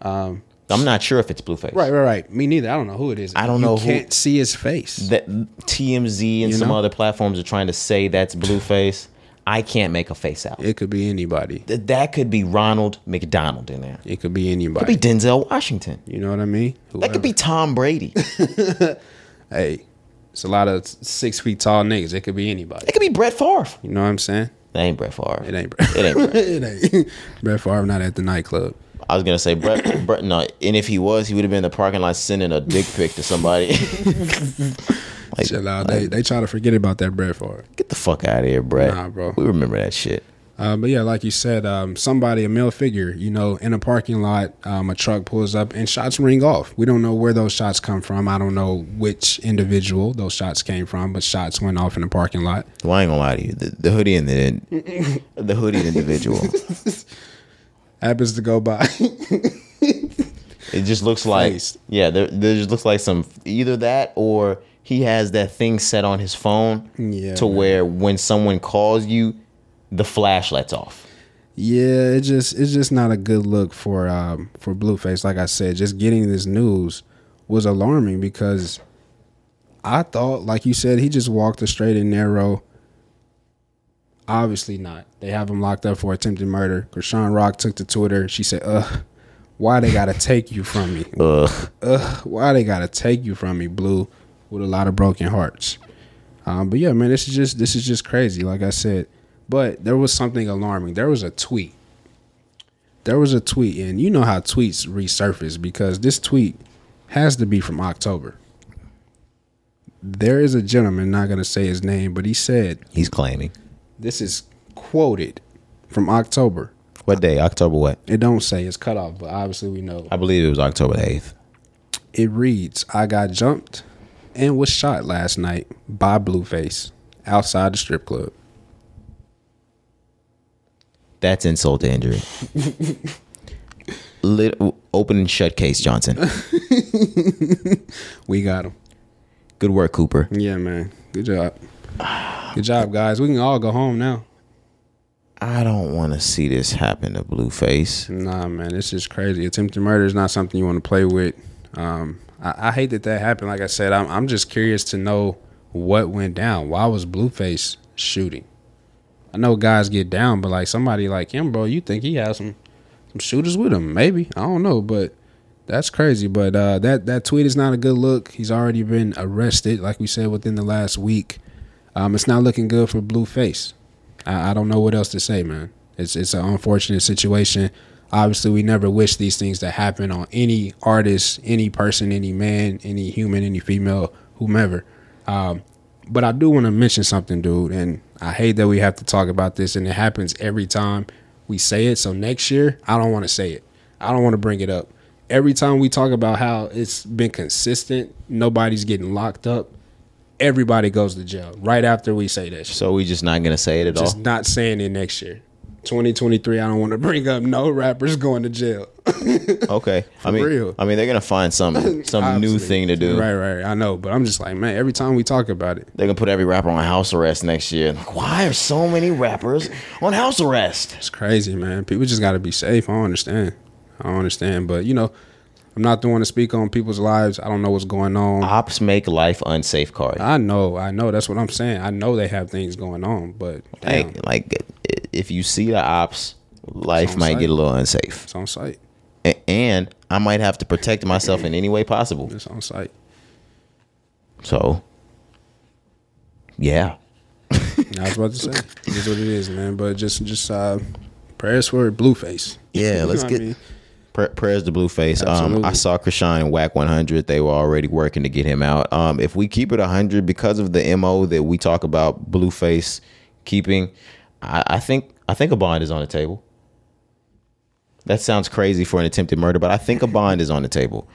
Um, I'm not sure if it's Blueface. right, right, right. Me neither. I don't know who it is. I don't you know who- Can't see his face. That TMZ and You some know? other platforms are trying to say that's Blueface. I can't make a face out. it could be anybody. Th- that could be Ronald McDonald in there. It could be anybody. It could be Denzel Washington. you know what I mean? That could be Tom Brady. [laughs] Hey, it's a lot of six feet tall niggas. It could be anybody. It could be Brett Favre. You know what I'm saying? That ain't Brett Favre. It ain't. Brett. It ain't Brett. [laughs] it ain't. Brett Favre not at the nightclub. I was gonna say Brett. [coughs] Brett. No, and if he was, he would have been in the parking lot sending a dick pic to somebody. [laughs] Like, Chill out. They like, they try to forget about that Brett Favre. get the fuck out of here, Brett. Nah, bro. We remember that shit. Uh, but yeah, like you said, um, somebody, a male figure, you know, in a parking lot, um, a truck pulls up and shots ring off. We don't know where those shots come from. I don't know which individual those shots came from, but shots went off in the parking lot. Well, I ain't gonna lie to you. The, the hoodie and the [laughs] the hoodie individual. [laughs] Happens to go by. [laughs] It just looks like Face. yeah. There, there just looks like some either that or he has that thing set on his phone Yeah, to man. where when someone calls you, the flash lights off. Yeah, it just it's just not a good look for um for Blueface. Like I said, just getting this news was alarming because I thought, like you said, he just walked the straight and narrow. Obviously not. They have him locked up for attempted murder. Chrisean Rock took to Twitter. She said, "Ugh, why they gotta take you from me? [laughs] Ugh. Ugh, why they gotta take you from me, Blue?" With a lot of broken hearts. Um, but yeah, man, this is just this is just crazy. Like I said, but there was something alarming. There was a tweet. There was a tweet, and you know how tweets resurface because this tweet has to be from October. There is a gentleman, not gonna say his name, but he said He's claiming. this is quoted from October. What day? October what? It don't say it's cut off, but obviously we know. I believe it was October eighth. It reads, I got jumped and was shot last night by Blueface outside the strip club. That's insult to injury. [laughs] Lit, open and shut case, Johnson. [laughs] We got him. Good work, Cooper. Yeah, man. Good job. Good job, guys. We can all go home now. I don't want to see this happen to Blueface. Nah, man, this is crazy. Attempted murder is not something you want to play with. Um, I, I hate that that happened. Like I said, I'm, I'm just curious to know what went down. Why was Blueface shooting? I know guys get down, but like somebody like him, bro, you think he has some some shooters with him? Maybe I don't know, but that's crazy. But uh, that that tweet is not a good look. He's already been arrested, like we said, within the last week. Um, it's not looking good for Blueface. I, I don't know what else to say, man. It's it's an unfortunate situation. Obviously, we never wish these things to happen on any artist, any person, any man, any human, any female, whomever. Um, but I do want to mention something, dude, and I hate that we have to talk about this, and it happens every time we say it. So next year, I don't want to say it. I don't want to bring it up. Every time we talk about how it's been consistent, nobody's getting locked up. Everybody goes to jail right after we say that. Shit. So we just not gonna say it at Just all. Just not saying it next year. 2023, I don't want to bring up no rappers going to jail. [laughs] Okay. I mean, real. I mean, they're gonna find some [laughs] some new thing to do. Right, right. I know, but I'm just like, man, every time we talk about it, They're gonna put every rapper on house arrest next year. Like, why are so many rappers on house arrest? it's crazy, man. People just got to be safe. I don't understand. I don't understand, but you know, I'm not the one to speak on people's lives. I don't know what's going on. Ops make life unsafe, Card. I know, I know. That's what I'm saying. I know they have things going on, but damn, Like, like if you see the ops, life might site. get a little unsafe, it's on site. A- and I might have to protect myself in any way possible. It's on site. So, yeah, [laughs] I was about to say, it is what it is, man. But just, just uh, prayers for Blueface. yeah. [laughs] Let's I get mean? prayers to Blueface. Um, I saw Chrisean and Wack 100. They were already working to get him out. Um, if we keep it 100 because of the mo that we talk about Blueface keeping, I, I think I think a bond is on the table. That sounds crazy for an attempted murder, but I think a bond is on the table.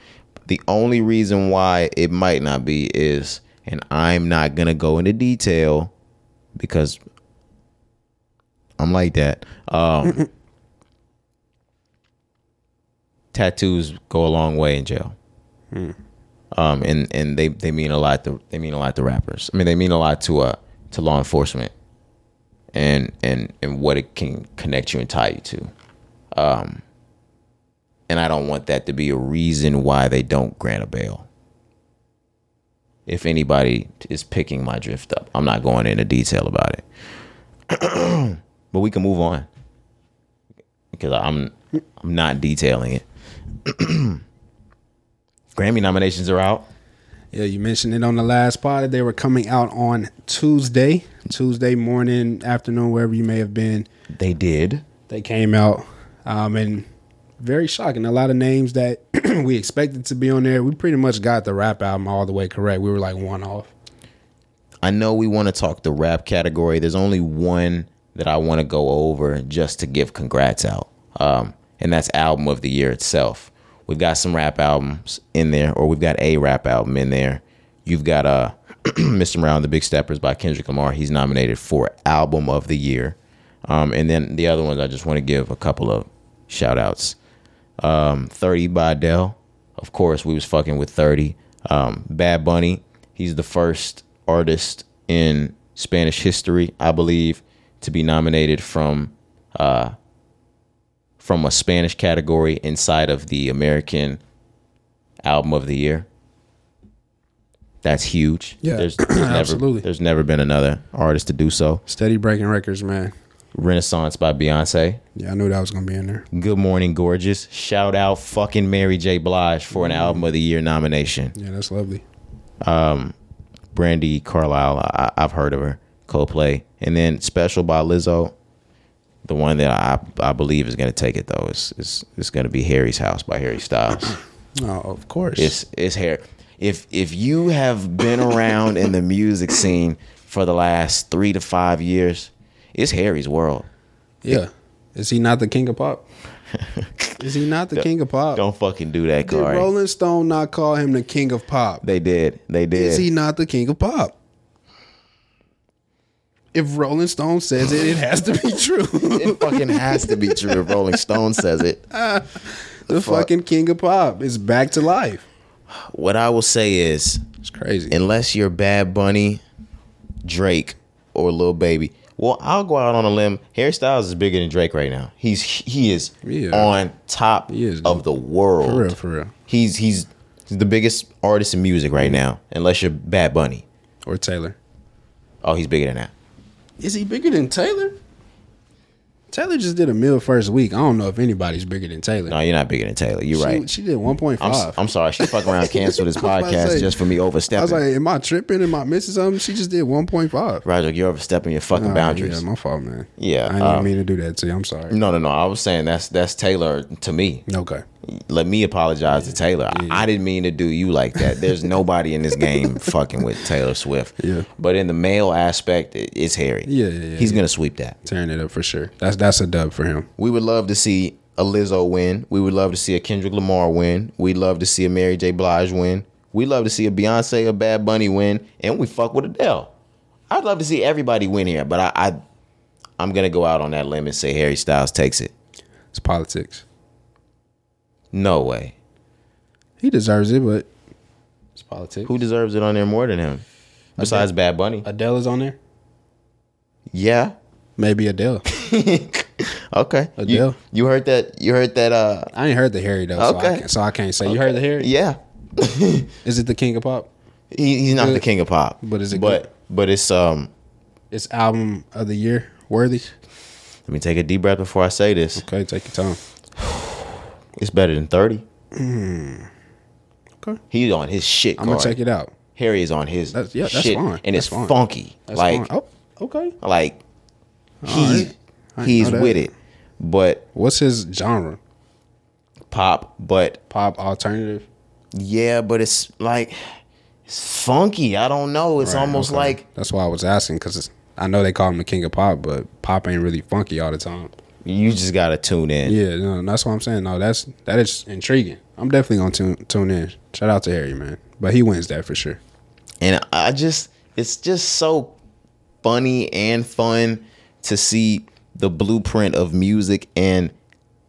The only reason why it might not be is, and I'm not gonna go into detail because I'm like that. Um, [laughs] tattoos go a long way in jail. Um, and and they, they mean a lot to they mean a lot to rappers. I mean they mean a lot to uh to law enforcement and and and what it can connect you and tie you to. Um, and I don't want that to be a reason why they don't grant a bail. If anybody is picking my drift up, I'm not going into detail about it. [clears throat] but we can move on because I'm I'm not detailing it. [clears throat] Grammy nominations are out. Yeah, you mentioned it on the last pod. They were coming out on Tuesday, Tuesday morning, afternoon, wherever you may have been. They did. They came out, um, and very shocking. A lot of names that [clears throat] we expected to be on there. We pretty much got the rap album all the way correct. We were like one off. I know we want to talk the rap category. There's only one that I want to go over just to give congrats out, um, and that's album of the year itself. We've got some rap albums in there, or we've got a rap album in there. You've got uh, [clears throat] Mr. And the Big Steppers by Kendrick Lamar. He's nominated for album of the year. Um, and then the other ones, I just want to give a couple of shout outs. Um, 30 by Adele. Of course, we was fucking with 30. Um, Bad Bunny. He's the first artist in Spanish history, I believe, to be nominated from uh, from a Spanish category inside of the American Album of the Year. That's huge. Yeah, there's, there's [clears throat] never absolutely. there's never been another artist to do so. Steady breaking records, man. Renaissance by Beyonce. Yeah, I knew that was gonna be in there. Good Morning Gorgeous. Shout out fucking Mary J. Blige for an Album of the Year nomination. Yeah, that's lovely. Um, Brandi Carlile, I, I've heard of her. Coldplay. And then Special by Lizzo. The one that I I believe is gonna take it though is is is gonna be Harry's House by Harry Styles. [clears throat] Oh, of course. It's it's Harry. If if you have been around in the music scene for the last three to five years, it's Harry's world. yeah. Is he not the king of pop? [laughs] Is he not the king of pop? Don't fucking do that, Did Corey. Rolling Stone not call him the king of pop? They did. They did. Is he not the king of pop? If Rolling Stone says it, it has to be true. it fucking has to be true if Rolling Stone says it. [laughs] the fuck? fucking king of pop is back to life. What I will say is, It's crazy. unless you're Bad Bunny, Drake, or Lil Baby, well, I'll go out on a limb. Harry Styles is bigger than Drake right now. He's he is Yeah. on top is, of the world. for real, for real. He's he's he's the biggest artist in music right now. Unless you're Bad Bunny. Or Taylor. Oh, he's bigger than that. Is he bigger than Taylor? Taylor just did a meal first week. I don't know if anybody's bigger than Taylor. No, you're not bigger than Taylor. You're she, right. She did 1.5. I'm, I'm sorry. She fuck around, [laughs] canceled this I was about to podcast say- just for me overstepping. I was like, am I tripping? Am I missing something? She just did one point five. Roger, you're overstepping your fucking boundaries. Yeah, my fault, man. Yeah, I didn't um, mean to do that to you. I'm sorry. No, no, no. I was saying that's that's Taylor to me. Okay. Let me apologize to Taylor. I- I didn't mean to do you like that. There's [laughs] nobody in this game fucking with Taylor Swift. Yeah. But in the male aspect, it- it's Harry. Yeah, yeah, yeah, He's yeah. gonna sweep that. Tearing it up for sure. That's that's a dub for him. We would love to see a Lizzo win. We would love to see a Kendrick Lamar win. We'd love to see a Mary J. Blige win. We'd love to see a Beyonce, a Bad Bunny win, and we fuck with Adele. I'd love to see everybody win here, but I, I I'm gonna go out on that limb and say Harry Styles takes it. It's politics. No way. He deserves it, but it's politics. Who deserves it on there more than him? Besides Bad Bunny. Adele is on there? Yeah. Maybe Adele. [laughs] Okay. Adele. you heard that you heard that uh I ain't heard the Harry though, so, I Okay. can't, so I can't say. You heard the Harry? yeah. [laughs] Is it the king of pop? He, he's not Good. the king of pop. But is it but good? but it's um It's album of the year worthy. let me take a deep breath before I say this. Okay, take your time. It's better than 30. Hmm. Okay. He's on his shit. I'm gonna check it out. Harry is on his That's- yeah, that's shit, fine. and That's it's fine. funky. That's like fine. Oh, okay. like he's right. He's with it, but What's his genre? pop. But Pop alternative. yeah, but it's like it's funky. I don't know. It's Right, almost okay. like that's why I was asking because I know they call him the king of pop, but pop ain't really funky all the time. You just gotta tune in. Yeah, no, that's what I'm saying. No, that's that is intriguing. I'm definitely gonna tune tune in. Shout out to Harry, man, but he wins that for sure. And I just, it's just so funny and fun to see the blueprint of music and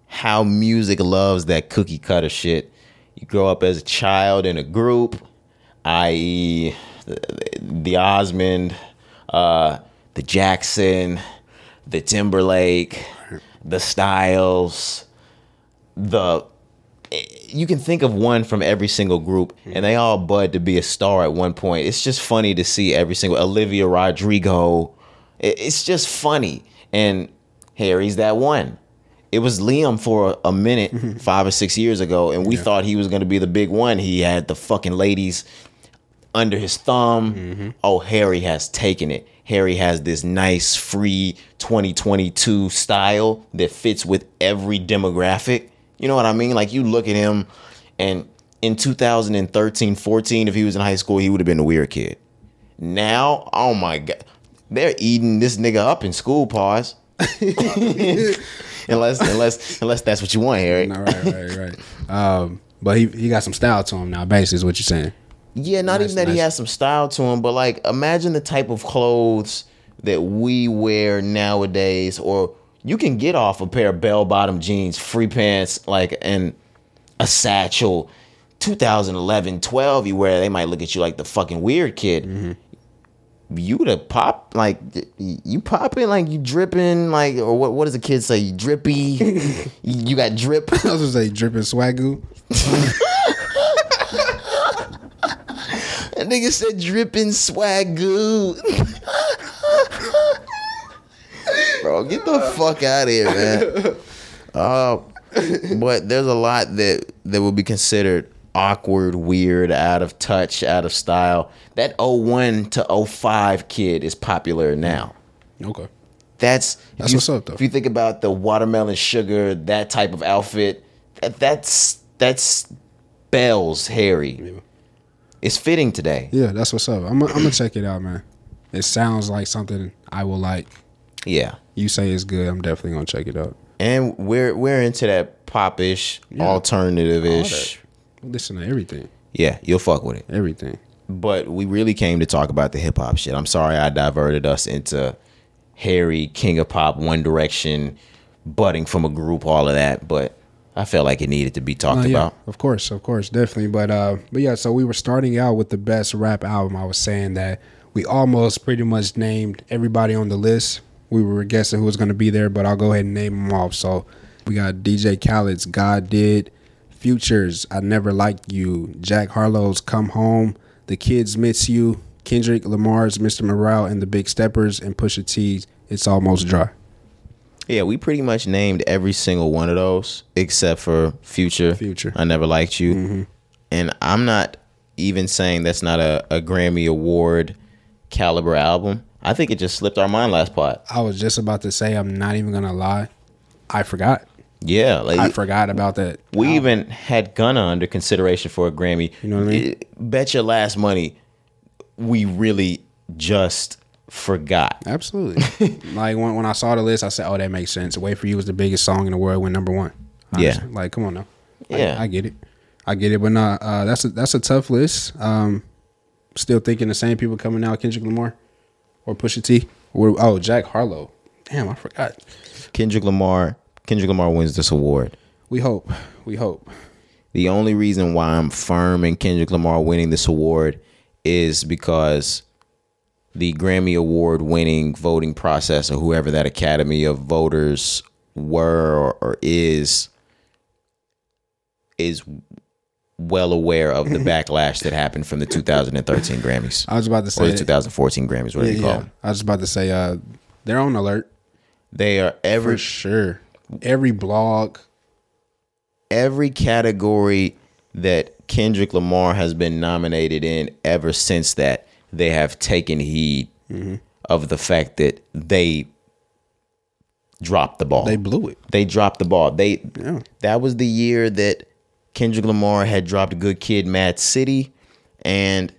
how music loves that cookie cutter shit. You grow up as a child in a group, i.e., the, the Osmond, uh, the Jackson, the Timberlake, the Styles, the you can think of one from every single group and they all bud to be a star at one point. It's just funny to see every single olivia rodrigo. It's just funny. And harry's that one. It was liam for a minute [laughs] five or six years ago and we thought he was going to be the big one. He had the fucking ladies under his thumb. Mm-hmm. Oh, Harry has taken it. Harry has this nice, free 2022 style that fits with every demographic. You know what I mean? Like you look at him and in 2013, 14, if he was in high school, he would have been a weird kid. Now, oh my god, they're eating this nigga up in school. Pause. [laughs] unless, unless, unless that's what you want, Harry. Right, right, right. Um, but he he got some style to him now. Basically, is what you're saying. Yeah, not Nice, even that he has some style to him, but like imagine the type of clothes that we wear nowadays, or you can get off a pair of bell bottom jeans, free pants, like and a satchel. 2011, 12, you wear, they might look at you like the fucking weird kid. Mm-hmm. You the pop like you popping like you dripping like or what? What does the kid say? You drippy? you, [laughs] you got drip? [laughs] I was gonna say dripping swagoo. [laughs] That nigga said dripping swag swagoo. Bro, get the fuck out of here, man. Uh, but there's a lot that that would be considered awkward, weird, out of touch, out of style. That 01 to 05 kid is popular now. Okay. That's That's you- what's up, though. If you think about the watermelon sugar, that type of outfit, that, that's that's Bell's Harry. It's fitting today. Yeah, that's what's up. I'm, I'm gonna check it out, man. It sounds like something I will like. Yeah. You say it's good. I'm definitely gonna check it out. And we're we're into that popish, alternative ish. Listen to everything, Yeah, you'll fuck with it. everything. But we really came to talk about the hip hop shit. I'm sorry I diverted us into Harry, King of Pop, One Direction, budding from a group, all of that. But I felt like it needed to be talked Uh, yeah, about. of course, of course, definitely. But uh, but yeah, so we were starting out with the best rap album. I was saying that we almost pretty much named everybody on the list. We were guessing who was going to be there, but I'll go ahead and name them off. So we got DJ Khaled's "God Did," Futures "I Never Liked You," Jack Harlow's "Come Home," The Kids Miss You, Kendrick Lamar's "Mr. Morale" and the Big Steppers, and Pusha T's "It's Almost Dry." Yeah, we pretty much named every single one of those except for Future. Future. I never liked you. Mm-hmm. And I'm not even saying that's not a, a Grammy Award caliber album. I think it just slipped our mind last part. I was just about to say, I'm not even gonna lie, I forgot. Yeah, like I forgot about that. we even had Gunna under consideration for a Grammy. You know what I mean? It- Bet your last money, we really just forgot. Absolutely. [laughs] like when, when I saw the list, I said, "Oh, that makes sense." "Wait for You" was the biggest song in the world, went number one. Yeah. Like come on now. I- Yeah. I, get it. I get it, but nah, uh, that's a that's a tough list. Um, still thinking the same people coming out: Kendrick Lamar or Pusha T or oh Jack Harlow. Damn, I forgot. Kendrick Lamar, Kendrick Lamar wins this award. We hope. We hope. The only reason why I'm firm in Kendrick Lamar winning this award is because the Grammy Award winning voting process or whoever that Academy of Voters were or, or is is well aware of the [laughs] backlash that happened from the 2013 Grammys I was about to or say the 2014 Grammys, whatever you call yeah, them. I was about to say uh, they're on alert They are every for sure. Every blog, every category that Kendrick Lamar has been nominated in ever since that they have taken heed of the fact that they dropped the ball. they blew it. They dropped the ball. They Yeah. that was the year that Kendrick Lamar had dropped Good Kid, Mad City, and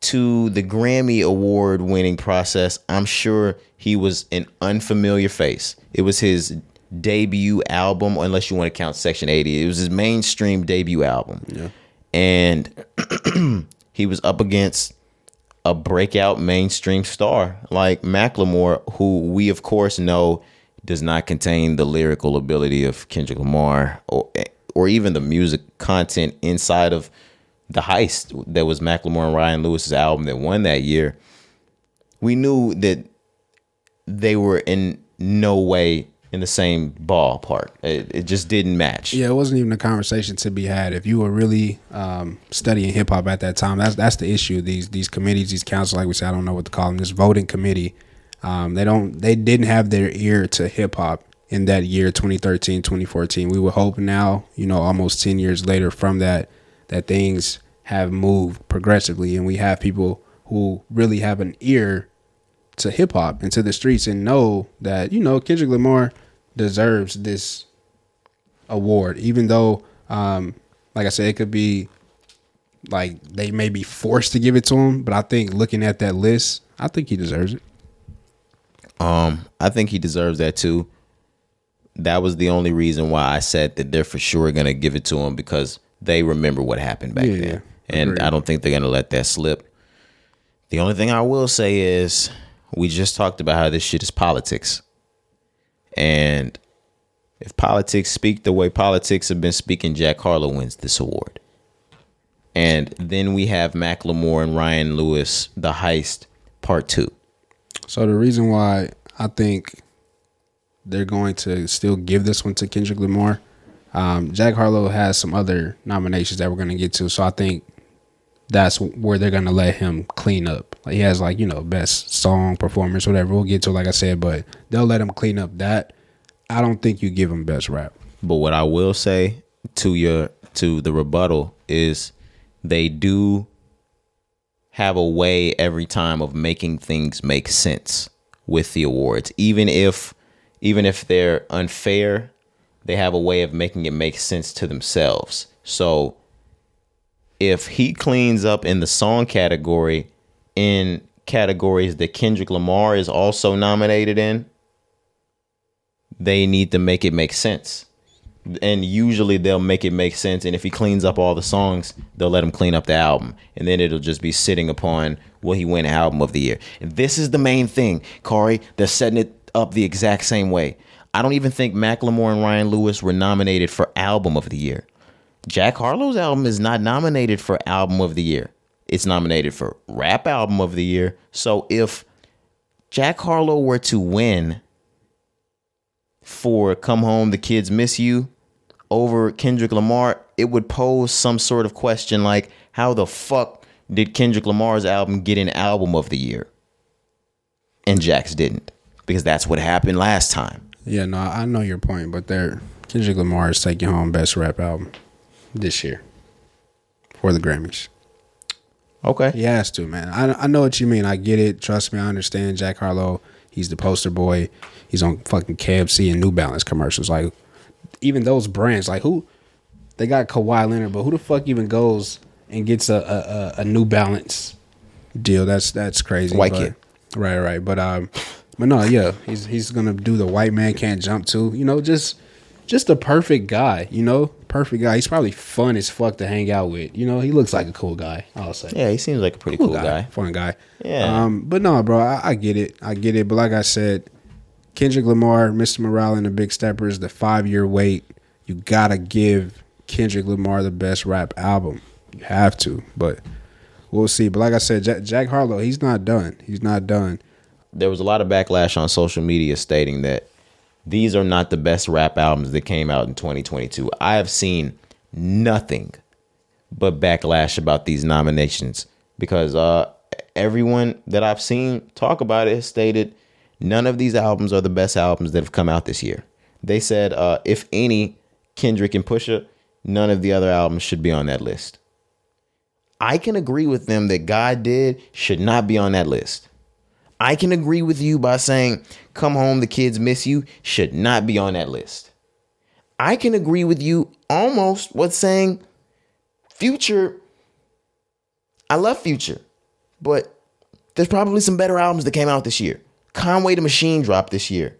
to the Grammy Award winning process, I'm sure he was an unfamiliar face. It was his debut album, unless you want to count Section 80. It was his mainstream debut album. Yeah. And [clears throat] he was up against a breakout mainstream star like Macklemore, who we of course know does not contain the lyrical ability of Kendrick Lamar or or even the music content inside of the heist that was Macklemore and Ryan Lewis's album that won that year. We knew that they were in no way in the same ballpark. It, it just didn't match. Yeah, it wasn't even a conversation to be had. If you were really um, studying hip hop at that time, that's that's the issue. These these committees, these councils, like we said, I don't know what to call them. This voting committee, um, they don't they didn't have their ear to hip hop in that year 2013 2014 we would hope now you know almost 10 years later from that that things have moved progressively and we have people who really have an ear to hip hop and to the streets and know that you know Kendrick Lamar deserves this award, even though, um, like I said, it could be like they may be forced to give it to him. But I think looking at that list, I think he deserves it. Um, I think he deserves that too. That was the only reason why I said that they're for sure gonna give it to him because they remember what happened back Yeah, then, and agreed. I don't think they're gonna let that slip. The only thing I will say is we just talked about how this shit is politics, and if politics speak the way politics have been speaking, Jack Harlow wins this award. And then we have Macklemore and Ryan Lewis, The Heist, Part Two. So the reason why I think they're going to still give this one to Kendrick Lamar, um, Jack Harlow has some other nominations that we're going to get to. So I think that's where they're going to let him clean up. He has like you know best song performance, whatever. We'll get to like I said, but they'll let him clean up that. I don't think you give him best rap. But what I will say to your to the rebuttal is they do have a way every time of making things make sense with the awards. Even if even if they're unfair, they have a way of making it make sense to themselves. So if he cleans up in the song category in categories that Kendrick Lamar is also nominated in, they need to make it make sense. And usually they'll make it make sense. And if he cleans up all the songs, they'll let him clean up the album. And then it'll just be sitting upon will he win album of the year. And this is the main thing, Corey. They're setting it up the exact same way. I don't even think Macklemore and Ryan Lewis were nominated for album of the year. Jack Harlow's album is not nominated for album of the year. It's nominated for rap album of the year. So if Jack Harlow were to win for Come Home, The Kids Miss You over Kendrick Lamar, it would pose some sort of question like, how the fuck did Kendrick Lamar's album get an album of the year? And Jack's didn't. Because that's what happened last time. Yeah, no, I know your point, but they're Kendrick Lamar is taking home best rap album this year for the Grammys. Okay. He has to, man. I, I know what you mean. I get it. Trust me, I understand. Jack Harlow, he's the poster boy. He's on fucking KFC and New Balance commercials. Like, even those brands, like who they got Kawhi Leonard, but who the fuck even goes and gets a a, a, New Balance deal? That's that's crazy. White but- kid. right, right. But um, but no, yeah, he's he's gonna do the white man can't jump to. You know, just just a perfect guy. You know, perfect guy. He's probably fun as fuck to hang out with. You know, he looks like a cool guy. I'll say Yeah, he seems like a pretty cool, guy. fun guy. Yeah. Um, but no, bro, I, I get it. I get it. But like I said, Kendrick Lamar, Mr. Morale, and the Big Steppers, the five year wait. You gotta give Kendrick Lamar the best rap album. You have to. But we'll see. But like I said, Jack, Jack Harlow, he's not done. He's not done. there was a lot of backlash on social media stating that these are not the best rap albums that came out in 2022. I have seen nothing but backlash about these nominations because uh, everyone that I've seen talk about it has stated none of these albums are the best albums that have come out this year. They said, uh, if any, Kendrick and Pusha, none of the other albums should be on that list. I can agree with them that God did should not be on that list. I can agree with you by saying Come Home, The Kids Miss You should not be on that list. I can agree with you almost with saying Future. I love Future, but there's probably some better albums that came out this year. Conway the Machine dropped this year.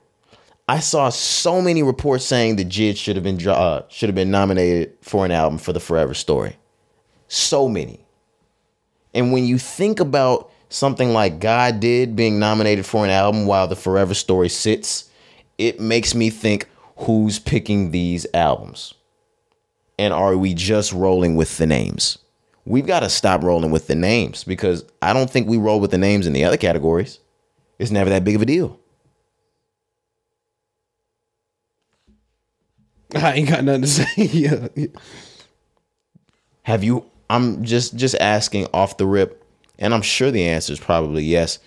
I saw so many reports saying that Jid should have been uh, should have been nominated for an album for the Forever Story. So many. And when you think about something like God did being nominated for an album while the Forever Story sits, it makes me think who's picking these albums? And are we just rolling with the names? We've got to stop rolling with the names because I don't think we roll with the names in the other categories. It's never that big of a deal. [laughs] I ain't got nothing to say. [laughs] yeah. Have you I'm just just asking off the rip and I'm sure the answer is probably yes.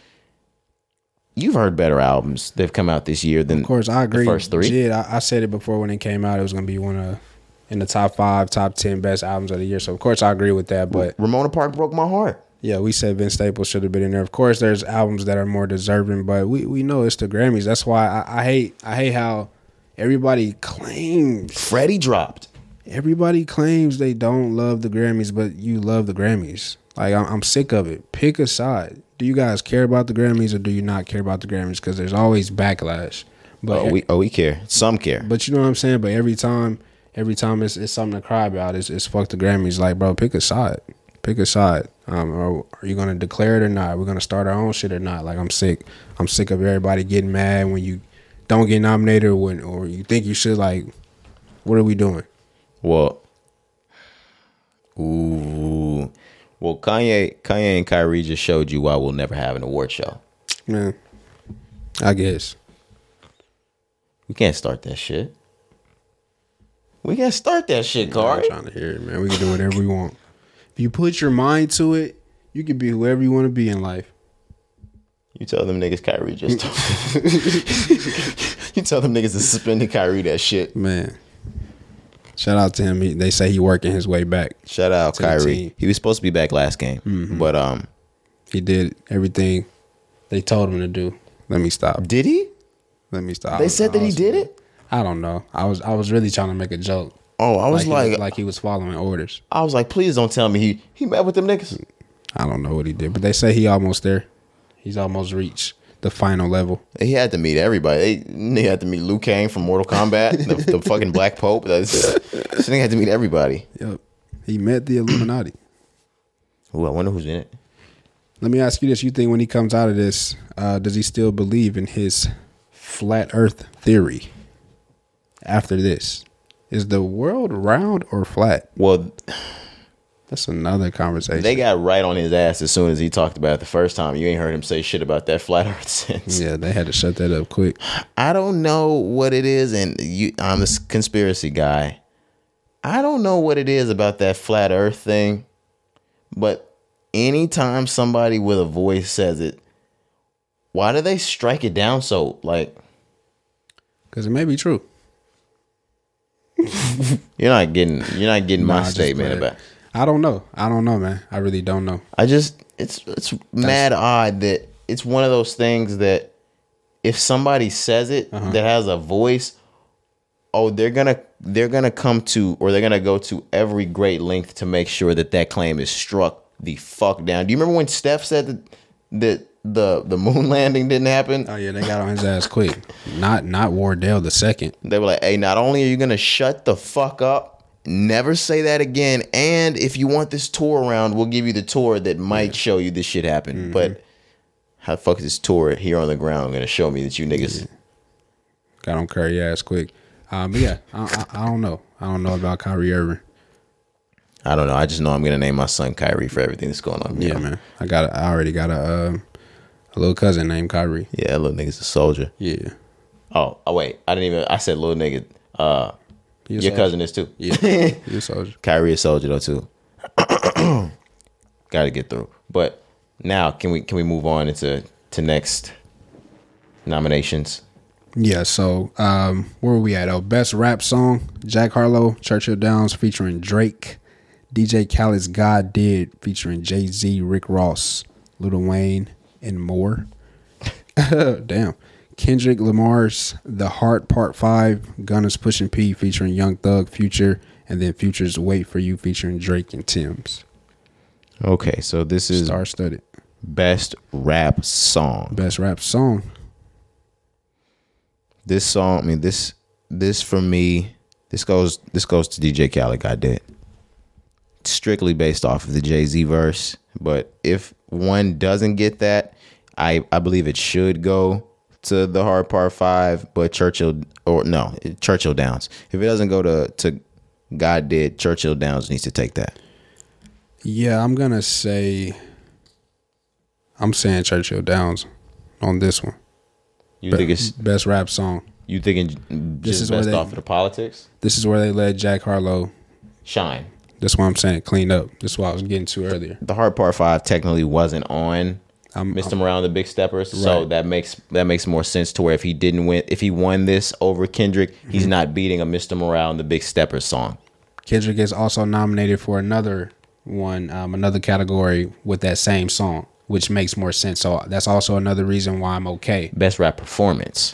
You've heard better albums that have come out this year than Of course, I agree. The first three. Jid, I, I said it before when it came out. It was gonna be one of in the top five, top ten best albums of the year. So of course, I agree with that. But Ramona Park broke my heart. yeah, we said Vince Staples should have been in there. Of course, there's albums that are more deserving, but we, we know it's the Grammys. That's why I, I hate I hate how everybody claims Freddie dropped. everybody claims they don't love the Grammys, but you love the Grammys. Like I'm, I'm sick of it. Pick a side. Do you guys care about the Grammys or do you not care about the Grammys? Because there's always backlash. But oh, we oh we care. Some care. but you know what I'm saying. But every time, every time it's, it's something to cry about. It's, it's fuck the Grammys. Like bro, pick a side. Pick a side. Um, or are you gonna declare it or not? We're gonna start our own shit or not? Like I'm sick. I'm sick of everybody getting mad when you don't get nominated or when or you think you should. Like, what are we doing? Well, ooh, well, Kanye, Kanye and Kyrie just showed you why we'll never have an award show. Man, I guess. We can't start that shit. We can't start that shit, I'm Cari. trying to hear it, man. We can do whatever we want. If you put your mind to it, you can be whoever you want to be in life. You tell them niggas Kyrie just. [laughs] [laughs] you tell them niggas to suspend Kyrie that shit. Man. Shout out to him. He, they say he working his way back. Shout out Kyrie. He was supposed to be back last game, but um, He did everything they told him to do. Let me stop. did he? Let me stop. They said that he did it. I don't know. I was I was really trying to make a joke. Oh, I was he like, like he was following orders. I was like, please don't tell me he he met with them niggas. I don't know what he did, but they say he almost there. He's almost reached the final level. He had to meet everybody. He had to meet Liu Kang from Mortal Kombat, the, the fucking Black Pope. That's, this thing had to meet everybody. Yep. He met the Illuminati. Ooh, I wonder who's in it. Let me ask you this: You think when he comes out of this, uh, does he still believe in his flat Earth theory? After this, is the world round or flat? Well, That's another conversation. they got right on his ass as soon as he talked about it the first time. You ain't heard him say shit about that flat Earth [laughs] since. yeah, they had to shut that up quick. I don't know what it is, and you, I'm a conspiracy guy. I don't know what it is about that flat Earth thing, but anytime somebody with a voice says it, why do they strike it down so like? Because it may be true. [laughs] You're not getting you're not getting Nah, my statement about. I don't know. I don't know, man. I really don't know. I just it's it's mad odd that it's one of those things that if somebody says it Uh-huh. that has a voice, oh they're gonna they're gonna come to or they're gonna go to every great length to make sure that that claim is struck the fuck down. Do you remember when Steph said that that the the moon [laughs] landing didn't happen? Oh yeah, they got on his ass quick. Not not Wardell the second. They were like, hey, not only are you gonna shut the fuck up, never say that again, and if you want this tour around, we'll give you the tour that might show you this shit happen. Mm-hmm. But how the fuck is this tour here on the ground gonna show me that you niggas Got on Curry ass quick. Um, but yeah, I, I, I don't know. I don't know about Kyrie Irving. I don't know. I just know I'm gonna name my son Kyrie for everything that's going on. Yeah, man. I got. A, I already got a um, a little cousin named Kyrie. Yeah, little nigga's a soldier. Yeah. Oh, oh wait, I didn't even. I said little nigga. Uh, your soldier. cousin is too. Yeah. [laughs] You a soldier. Kyrie a soldier though too. [clears throat] Got to get through. But now, can we can we move on into to next nominations? Yeah. So um, where were we at? Oh, best rap song: Jack Harlow, Churchill Downs featuring Drake, DJ Khaled's "God Did" featuring Jay Z, Rick Ross, Lil Wayne, and more. [laughs] Damn. Kendrick Lamar's "The Heart" Part Five, Gunna's "Pushing P" featuring Young Thug, Future, and then Future's "Wait for You" featuring Drake and Tems. Okay, so this is Star studded. best rap song. Best rap song. This song, I mean this this for me, this goes this goes to DJ Khaled. God did strictly based off of the Jay Z verse. But if one doesn't get that, I I believe it should go to the Heart Part Five. But Churchill or no Churchill Downs. If it doesn't go to to God did, Churchill Downs needs to take that. Yeah, I'm gonna say. I'm saying Churchill Downs on this one. You think it's best rap song. you thinking This is where based they- off of the politics? This is where they let Jack Harlow. Shine. That's why I'm saying clean up. That's what I was getting to earlier. the Heart Part Five technically wasn't on I'm- Mr. Morale and the Big Steppers, so that makes that makes more sense to where if he didn't win, if he won this over Kendrick, he's not beating a Mr. Morale and the Big Steppers song. Kendrick is also nominated for another one, um, another category with that same song, which makes more sense. So that's also another reason why I'm okay. Best rap performance.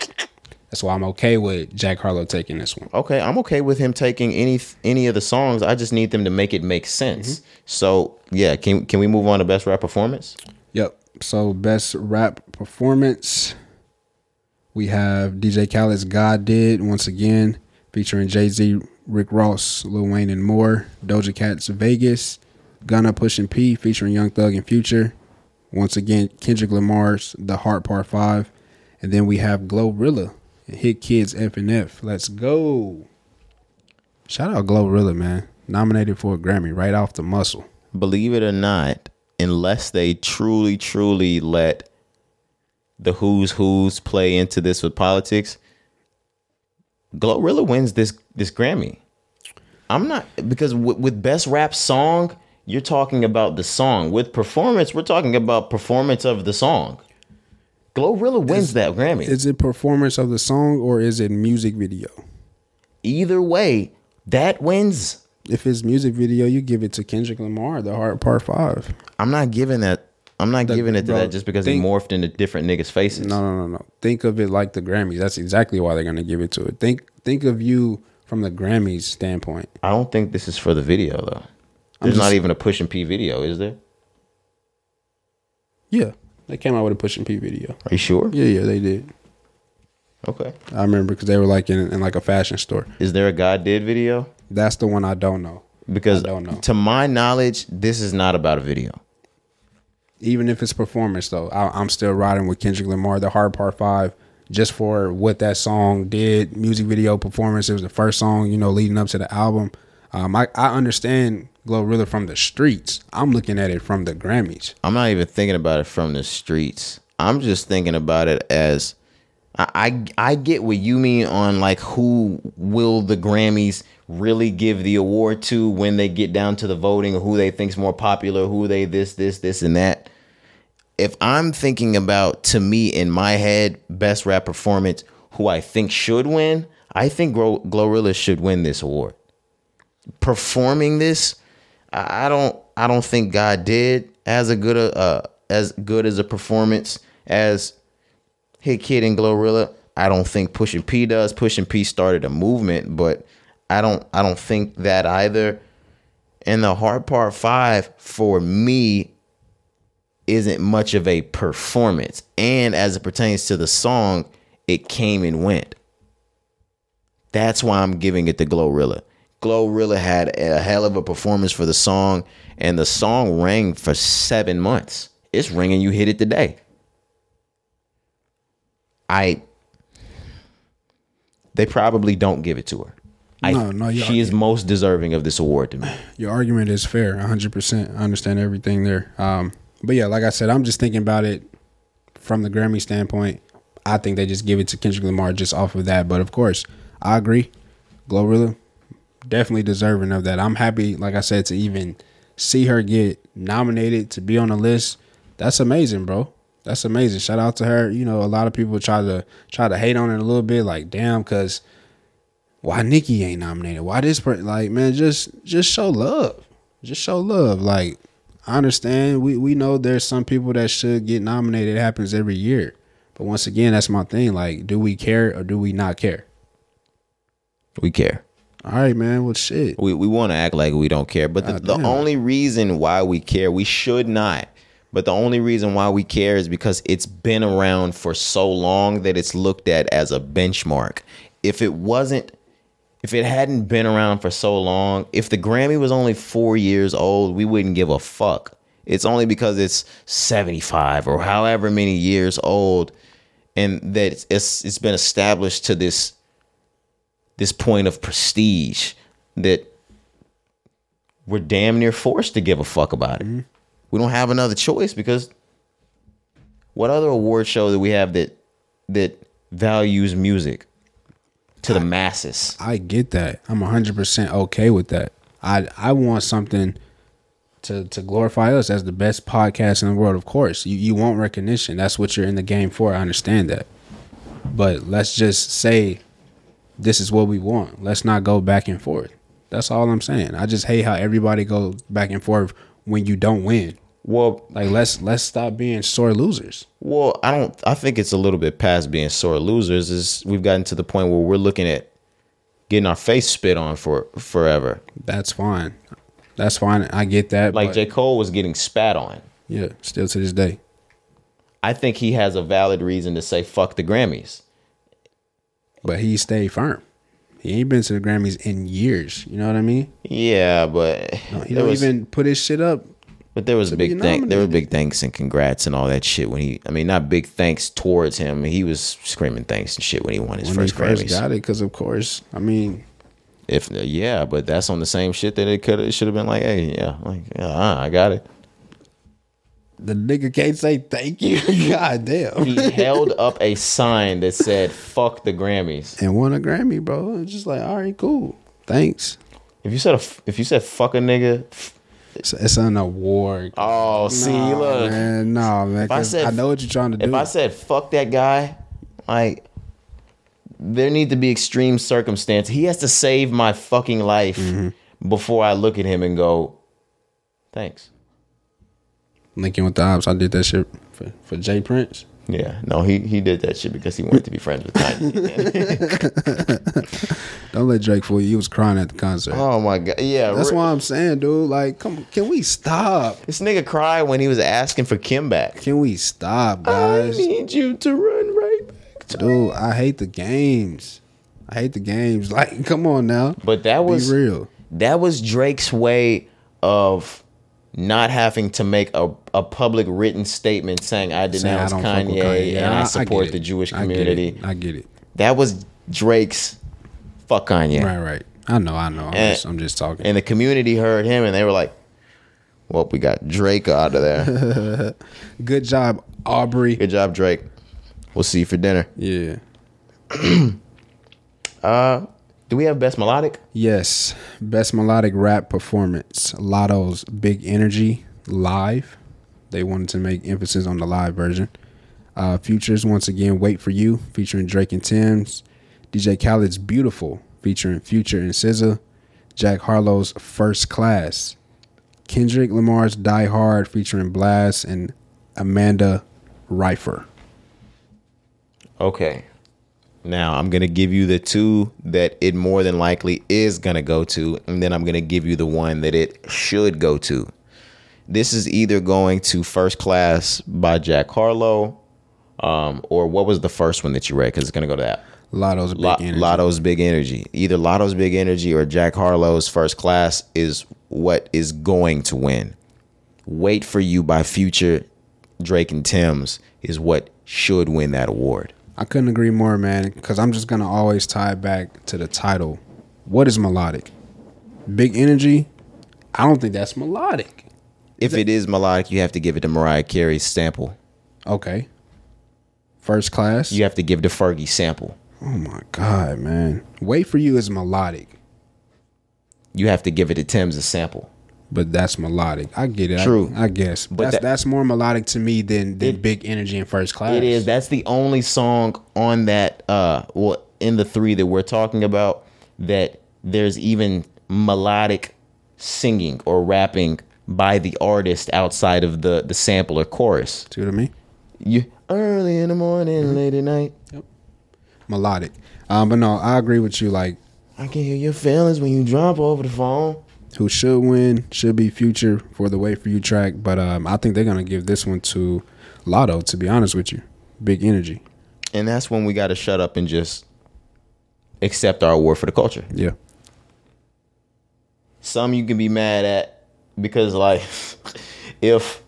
That's why I'm okay with Jack Harlow taking this one. Okay, I'm okay with him taking any any of the songs. I just need them to make it make sense. So yeah, can can we move on to best rap performance? So best rap performance. We have DJ Khaled's God Did once again, featuring Jay Z, Rick Ross, Lil Wayne, and more. Doja Cat's Vegas, Gunna Pushing P featuring Young Thug and Future. Once again, Kendrick Lamar's The Heart Part Five, and then we have Glorilla Hitkidd's F and F. Let's go. Shout out Glorilla, man. Nominated for a Grammy right off the muscle. Believe it or not, unless they truly truly let the who's who's play into this with politics, Glorilla wins this this Grammy. I'm not because with, with best rap song, you're talking about the song. With performance, we're talking about performance of the song. Glorilla wins that Grammy. Is it performance of the song or is it music video? Either way, that wins. If it's music video, you give it to Kendrick Lamar, The Heart Part Five. I'm not giving that. I'm not giving it to bro, that just because think- he morphed into different niggas' faces. No, no, no, no. Think of it like the Grammys. That's exactly why they're gonna give it to it. Think think of you from the Grammys standpoint. I don't think this is for the video though. There's just- not even a Pushing P video, is there? Yeah. They came out with a Pushing P video. Are you sure? Yeah, yeah, they did. Okay. I remember because they were like in, in like a fashion store. Is there a God did video? That's the one I don't know. Because I don't know. to my knowledge, this is not about a video. Even if it's performance though, I, I'm still riding with Kendrick Lamar, The Heart Part Five, just for what that song did. Music video performance. It was the first song, you know, leading up to the album. Um, I, I understand Glorilla from the streets. I'm looking at it from the Grammys. I'm not even thinking about it from the streets. I'm just thinking about it as I, I I get what you mean on like who will the Grammys really give the award to when they get down to the voting who they think's more popular, who they this this this and that. If I'm thinking about to me in my head best rap performance, who I think should win, I think Glo- Glorilla should win this award. Performing this, I don't I don't think God did as a good a uh, as good as a performance as Hitkidd and Glorilla. I don't think Pushing P does. Pushing P started a movement, but I don't I don't think that either. And the Heart Part Five for me isn't much of a performance. And as it pertains to the song, it came and went. That's why I'm giving it to Glorilla. Glorilla had a hell of a performance for the song, and the song rang for seven months. It's ringing. You hit it today. I. They probably don't give it to her. I, No, no, she is most deserving of this award to me. Your argument is fair, 100%. I understand everything there. Um, but yeah, like I said, I'm just thinking about it from the Grammy standpoint. I think they just give it to Kendrick Lamar just off of that. But of course, I agree. Glorilla, definitely deserving of that. I'm happy, like I said, to even see her get nominated to be on the list. That's amazing, bro. That's amazing. Shout out to her. You know, a lot of people try to try to hate on it a little bit, like damn, because why Nikki ain't nominated? Why this person? Like, man, just just show love. Just show love. Like, I understand. We we know there's some people that should get nominated. It happens every year. But once again, that's my thing. Like, do we care or do we not care? We care. All right, man. Well, shit. We we want to act like we don't care, but the, the only reason why we care, we should not. But the only reason why we care is because it's been around for so long that it's looked at as a benchmark. If it wasn't, if it hadn't been around for so long, if the Grammy was only four years old, we wouldn't give a fuck. It's only because it's 75 or however many years old and that it's, it's, it's been established to this this point of prestige that we're damn near forced to give a fuck about it. Mm-hmm. We don't have another choice because what other award show that we have that that values music to the masses? I get that. I'm 100% okay with that. I I want something to to glorify us as the best podcast in the world. Of course, you you want recognition. That's what you're in the game for. I understand that. But let's just say this is what we want. Let's not go back and forth. That's all I'm saying. I just hate how everybody goes back and forth when you don't win. Well, Like let's let's stop being sore losers. well, I don't. I think it's a little bit past being sore losers. Is we've gotten to the point where we're looking at getting our face spit on for forever. That's fine. That's fine. I get that. Like J. Cole was getting spat on. yeah, still to this day. I think he has a valid reason to say fuck the Grammys. But he stayed firm. He ain't been to the Grammys in years. You know what I mean? Yeah, but He don't was, even put his shit up. But there was big thank there were big thanks and congrats and all that shit when he. I mean, not big thanks towards him. He was screaming thanks and shit when he won his when first he first Grammys. got it. Because of course, I mean, If yeah, but that's on the same shit that it could it should have been like, hey, yeah, like yeah, uh, I got it. the nigga can't say thank you. [laughs] God damn. He held up a sign that said "fuck the Grammys." and won a Grammy, bro. It's just like, all right, cool. Thanks. If you said a, if you said "fuck a nigga," It's, it's an award. oh, see, look. man, no, man. If I said- I know what you're trying to do. If. I said "fuck that guy," like there need to be extreme circumstance. He has to save my fucking life Mm-hmm. before I look at him and go, "Thanks." Linking with the ops, I did that shit for, for J. Prince. Yeah, no, he he did that shit because he wanted to be friends with Kanye. [laughs] Don't let Drake fool you. He was crying at the concert. oh my god, yeah, That's re- why I'm saying, dude. Like, come, can we stop? this nigga cried when he was asking for Kim back. Can we stop, guys? I need you to run right back to Dude, I hate the games. I hate the games. [laughs] Like, come on now. But that was Be real. that was Drake's way of not having to make a, a public written statement saying I Saying I denounce don't fuck with Kanye, and I, get support it. the Jewish I get community. I get it. That was Drake's fuck Kanye. Right, right. I know, I know. I'm, And- just, I'm just talking. And the community heard him and they were like, Well, we got Drake out of there. [laughs] Good job, Aubrey. Good job, Drake. We'll see you for dinner. Yeah. [clears throat] Uh, Do we have best melodic? Yes. Best melodic rap performance. Latto's Big Energy live. They wanted to make emphasis on the live version. Uh, Futures once again, Wait for You, featuring Drake and Tems. DJ Khaled's Beautiful, featuring Future and SZA. Jack Harlow's First Class. Kendrick Lamar's Die Hard, featuring Blxst and Amanda Reifer. Okay. Now I'm gonna give you the two that it more than likely is gonna go to, and then I'm gonna give you the one that it should go to. This is either going to First Class by Jack Harlow, um, or what was the first one that you read? Because it's gonna go to that. Latto's Big Lot- Energy. Latto's Big Energy. Either Latto's Big Energy or Jack Harlow's First Class is what is going to win. Wait for You by Future, Drake and Tems is what should win that award. I couldn't agree more, man, because I'm just going to always tie it back to the title. What is melodic? Big energy? I don't think that's melodic. If it is melodic, you have to give it to Mariah Carey's sample. Okay. First class? You have to give the Fergie sample. Oh my God, man. Wait for you is melodic, You have to give it to Tim's a sample. But that's melodic. I get it. True. I, guess. But that's, that- that's more melodic to me than, than It- big energy in first class. It is. That's the only song on that. Uh, well, in the three that we're talking about, that there's even melodic singing or rapping by the artist outside of the the sample or chorus. See what I mean? You early in the morning, late at night. Melodic. Um, but no, I agree with you. Like, I can hear your feelings when you drop over the phone. Who should win should be Future for the Wait for You track, but um, I think they're gonna give this one to Latto. To be honest with you, big energy. And that's when we got to shut up and just accept our award for the culture. Yeah, some you can be mad at because like [laughs] if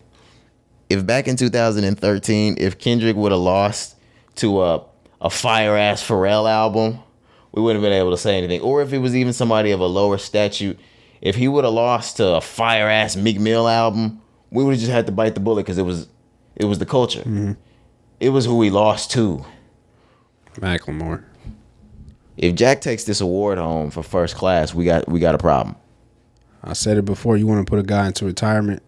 if back in 2013 if Kendrick would have lost to a a fire ass Pharrell album we wouldn't have been able to say anything or if it was even somebody of a lower statute if he would have lost to a fire ass Meek Mill album we would have just had to bite the bullet because it was it was the culture mm-hmm. it was who he lost to Macklemore. if Jack takes this award home for first class we got we got a problem I said it before. You want to put a guy into retirement.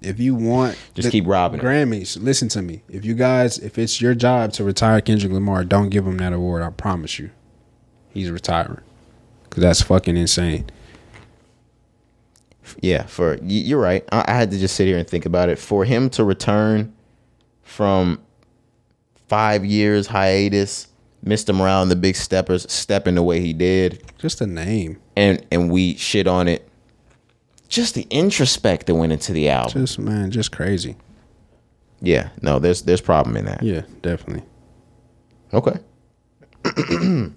If you want, Just the keep robbing him. Grammys. Listen to me. If you guys, if it's your job to retire Kendrick Lamar, don't give him that award. I promise you, he's retiring because that's fucking insane. Yeah, for you're right. I, I had to just sit here and think about it. For him to return from five years hiatus, Mr. Morale and the Big Steppers stepping the way he did, Just a name. and and we shit on it. Just the introspect that went into the album. Just man, just crazy. yeah, no, there's there's problem in that. Yeah, definitely. Okay. [clears throat]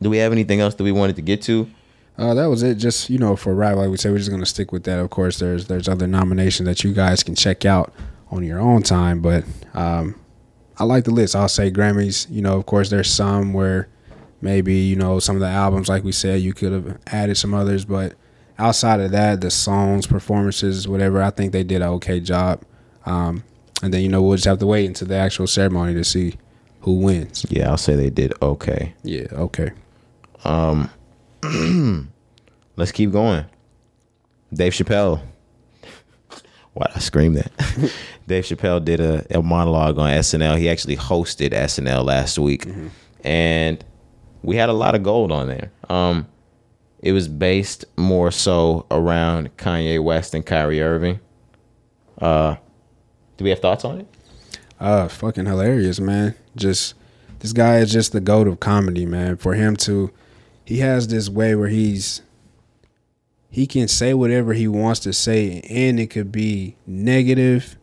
Do we have anything else that we wanted to get to? Uh, that was it. Just you know, for rap, like we said, we're just gonna stick with that. Of course, there's there's other nominations that you guys can check out on your own time, but um, I like the list. I'll say Grammys. You know, of course, there's some where maybe you know some of the albums, like we said, you could have added some others, but outside of that, the songs, performances, whatever, I think they did an okay job. Um, and then you know we'll just have to wait until the actual ceremony to see who wins. Yeah, I'll say they did okay. Yeah. Okay. [clears throat] Let's keep going. Dave Chappelle. Why did I scream that? [laughs] Dave Chappelle did a, a monologue on SNL. He actually hosted SNL last week, and we had a lot of gold on there. Um, it was based more so around Kanye West and Kyrie Irving. Uh, do we have thoughts on it? Uh, fucking hilarious, man. Just this guy is just the goat of comedy, man. For him to, he has this way where he's, he can say whatever he wants to say, and it could be negative,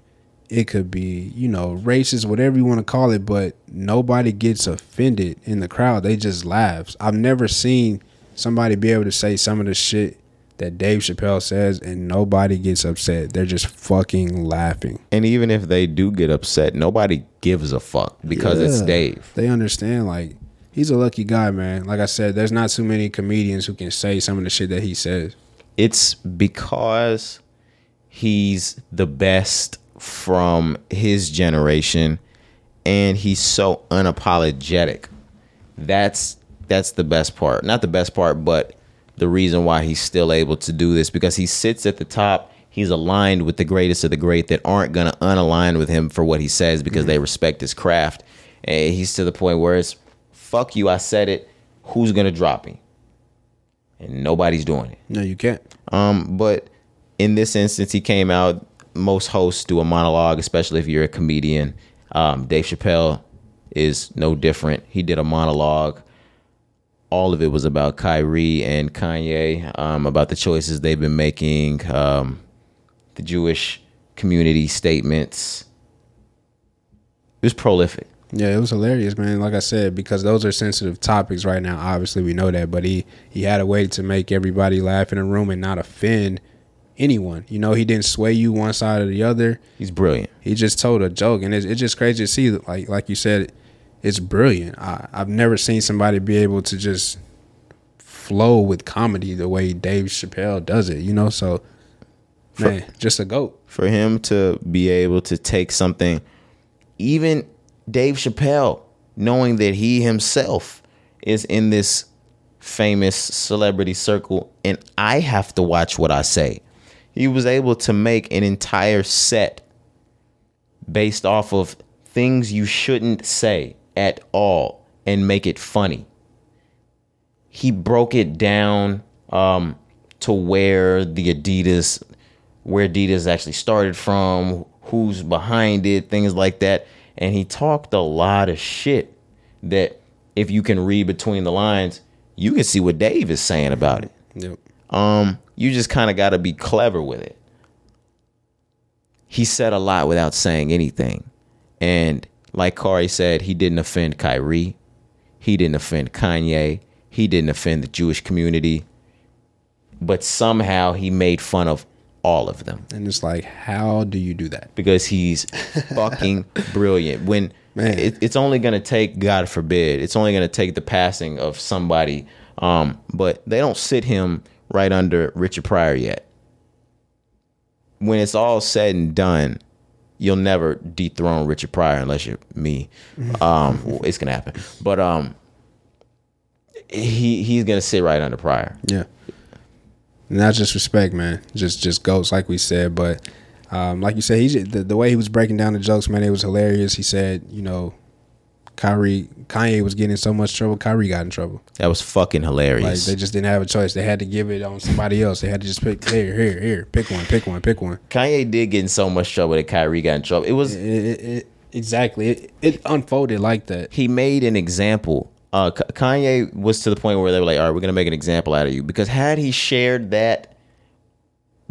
it could be you know racist, whatever you want to call it, but nobody gets offended in the crowd. They just laughs. I've never seen somebody be able to say some of the shit that Dave Chappelle says, and nobody gets upset. They're just fucking laughing. And even if they do get upset, nobody gives a fuck because it's Dave. They understand like he's a lucky guy, man. Like I said, there's not too many comedians who can say some of the shit that he says. it's because he's the best from his generation and he's so unapologetic. That's that's the best part. Not the best part but the reason why he's still able to do this because he sits at the top. He's aligned with the greatest of the great that aren't going to unalign with him for what he says because mm-hmm. they respect his craft. And he's to the point where it's fuck you i said it who's going to drop me and nobody's doing it No, you can't. um, but in this instance, he came out. Most hosts do a monologue, especially if you're a comedian. Um, Dave Chappelle is no different. He did a monologue. All of it was about Kyrie and Kanye, um, about the choices they've been making, um, the Jewish community statements. It was prolific. Yeah, it was hilarious, man. Like I said, because those are sensitive topics right now. Obviously, we know that, but he he had a way to make everybody laugh in a room and not offend anyone. You know, he didn't sway you one side or the other. He's brilliant. He just told a joke, and it's, it's just crazy to see. Like like you said, it's brilliant. I, I've never seen somebody be able to just flow with comedy the way Dave Chappelle does it. You know, so man, just a goat. for him to be able to take something, even Dave Chappelle, knowing that he himself is in this famous celebrity circle and I have to watch what I say. He was able to make an entire set based off of things you shouldn't say at all and make it funny. He broke it down um, to where the Adidas, where Adidas actually started from, who's behind it, things like that. And he talked a lot of shit that if you can read between the lines, you can see what Dave is saying about it. Yep. Um, you just kind of got to be clever with it. He said a lot without saying anything. And like Cari said, he didn't offend Kyrie. He didn't offend Kanye. He didn't offend the Jewish community. But somehow he made fun of all of them And it's like, how do you do that? because he's fucking [laughs] brilliant. When Man. it, it's only gonna take, God forbid, it's only gonna take the passing of somebody. Um, but they don't sit him right under Richard Pryor yet. When it's all said and done, you'll never dethrone Richard Pryor unless you're me. Um, well, it's gonna happen, but um, he he's gonna sit right under Pryor. Yeah. Not just respect, man. Just just goats, like we said. But um, like you said, he just, the, the way he was breaking down the jokes, man, it was hilarious. He said, you know, Kyrie, Kanye was getting in so much trouble. Kyrie got in trouble. That was fucking Like hilarious. they just didn't have a choice. They had to give it on somebody else. They had to just pick here, here, here. Pick one, pick one, pick one. Kanye did get in so much trouble that Kyrie got in trouble. It was It, it, it, exactly. It, it unfolded like that. he made an example. Uh, Kanye was to the point where they were like, "All right, we're gonna make an example out of you." Because had he shared that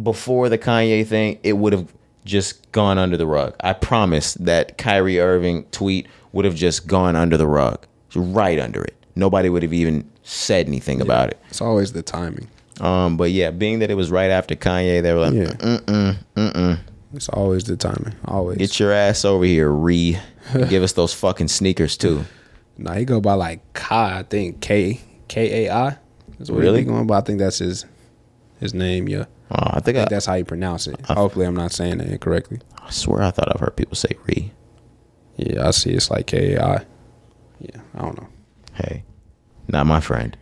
before the Kanye thing, it would have just gone under the rug. I promise that Kyrie Irving tweet would have just gone under the rug, right under it. Nobody would have even said anything about it. It's always the timing. Um, but yeah, being that it was right after Kanye, they were like, Yeah. "Mm-mm, mm-mm, It's always the timing. Always. get your ass over here, re, [laughs] give us those fucking sneakers too." Nah, he go by like Kai, I think K K A I. That's what Really? he going by. I think that's his his name. Yeah, Oh, I think I I, that's how you pronounce it. Hopefully, I'm not saying it incorrectly. I swear I thought I've heard people say re. Yeah, I see. It's like K A I. Yeah, I don't know. Hey, not my friend.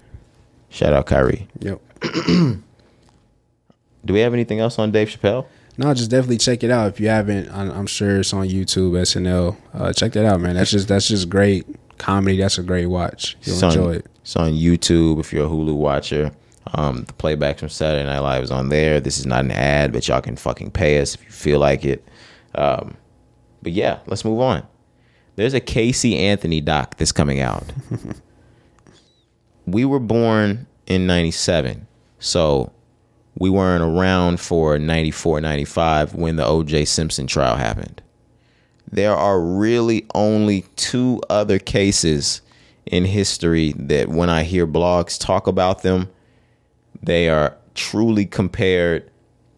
Shout out Kyrie. Yep. [clears throat] Do we have anything else on Dave Chappelle? No, just definitely check it out if you haven't. I'm, I'm sure it's on YouTube, SNL. Uh, check that out, man. That's just that's just great comedy. That's a great watch. You'll It's on, enjoy it. It's on YouTube if you're a Hulu watcher. Um, the playbacks from Saturday Night Live is on there. This is not an ad, but y'all can fucking pay us if you feel like it. Um, but yeah, let's move on. There's a Casey Anthony doc that's coming out. [laughs] we were born in 97. So we weren't around for 94, 95 when the OJ Simpson trial happened. There are really only two other cases in history that when I hear blogs talk about them, they are truly compared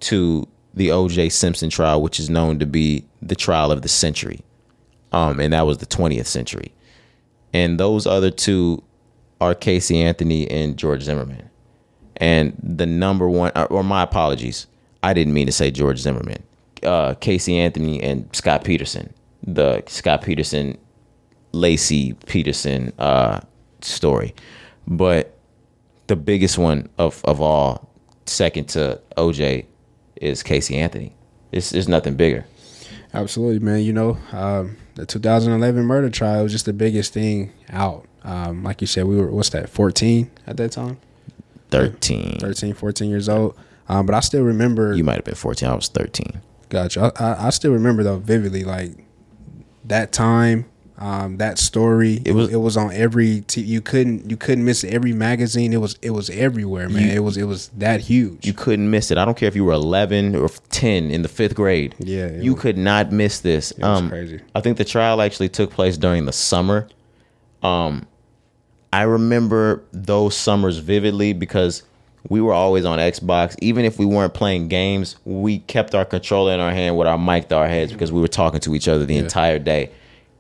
to the OJ Simpson trial, which is known to be the trial of the century. Um, and that was the 20th century. And those other two are Casey Anthony and George Zimmerman. And the number one, uh, or my apologies, I didn't mean to say George Zimmerman. Uh, Casey Anthony and Scott Peterson, the Scott Peterson, Laci Peterson uh, story. But the biggest one of, of all, second to OJ, is Casey Anthony. It's, there's nothing bigger. Absolutely, man. You know, um, the 2011 murder trial was just the biggest thing out. Um, like you said, we were what's that? 14 at that time. 13. 13, 14 years old. Um, but I still remember. You might have been 14. I was 13. Gotcha. I, I, I still remember though vividly, like that time, um, that story. It was- it was on every. T- you couldn't you couldn't miss every magazine. It was it was everywhere, man. You- it was it was that huge. You couldn't miss it. I don't care if you were 11 or 10 in the fifth grade. Yeah, you was- could not miss this. Um, was crazy. I think the trial actually took place during the summer. Um, I remember those summers vividly because we were always on Xbox. Even if we weren't playing games, we kept our controller in our hand with our mic to our heads because we were talking to each other the entire day.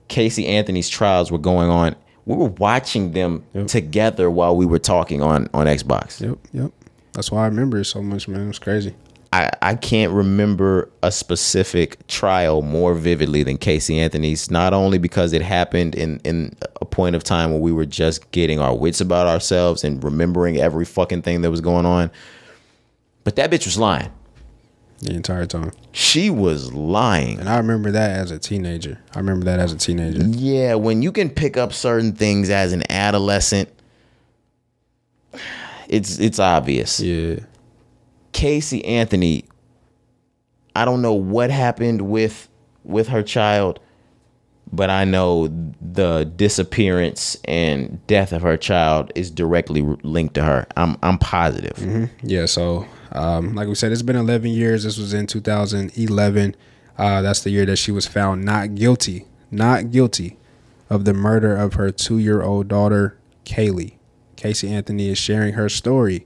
Casey Anthony's trials were going on. We were watching them together while we were talking on on Xbox. Yep, yep. That's why I remember it so much, man. It was crazy. I, I can't remember a specific trial more vividly than Casey Anthony's, not only because it happened in, in a point of time where we were just getting our wits about ourselves and remembering every fucking thing that was going on, but that bitch was lying. The entire time. She was lying. And I remember that as a teenager. I remember that as a teenager. Yeah, when you can pick up certain things as an adolescent, it's it's obvious. Yeah. Casey Anthony, I don't know what happened with with her child, but I know the disappearance and death of her child is directly linked to her. I'm I'm positive. Yeah, so um, like we said, it's been 11 years. This was in 2011. Uh, that's the year that she was found not guilty, not guilty of the murder of her two year old daughter, Caylee. Casey Anthony is sharing her story,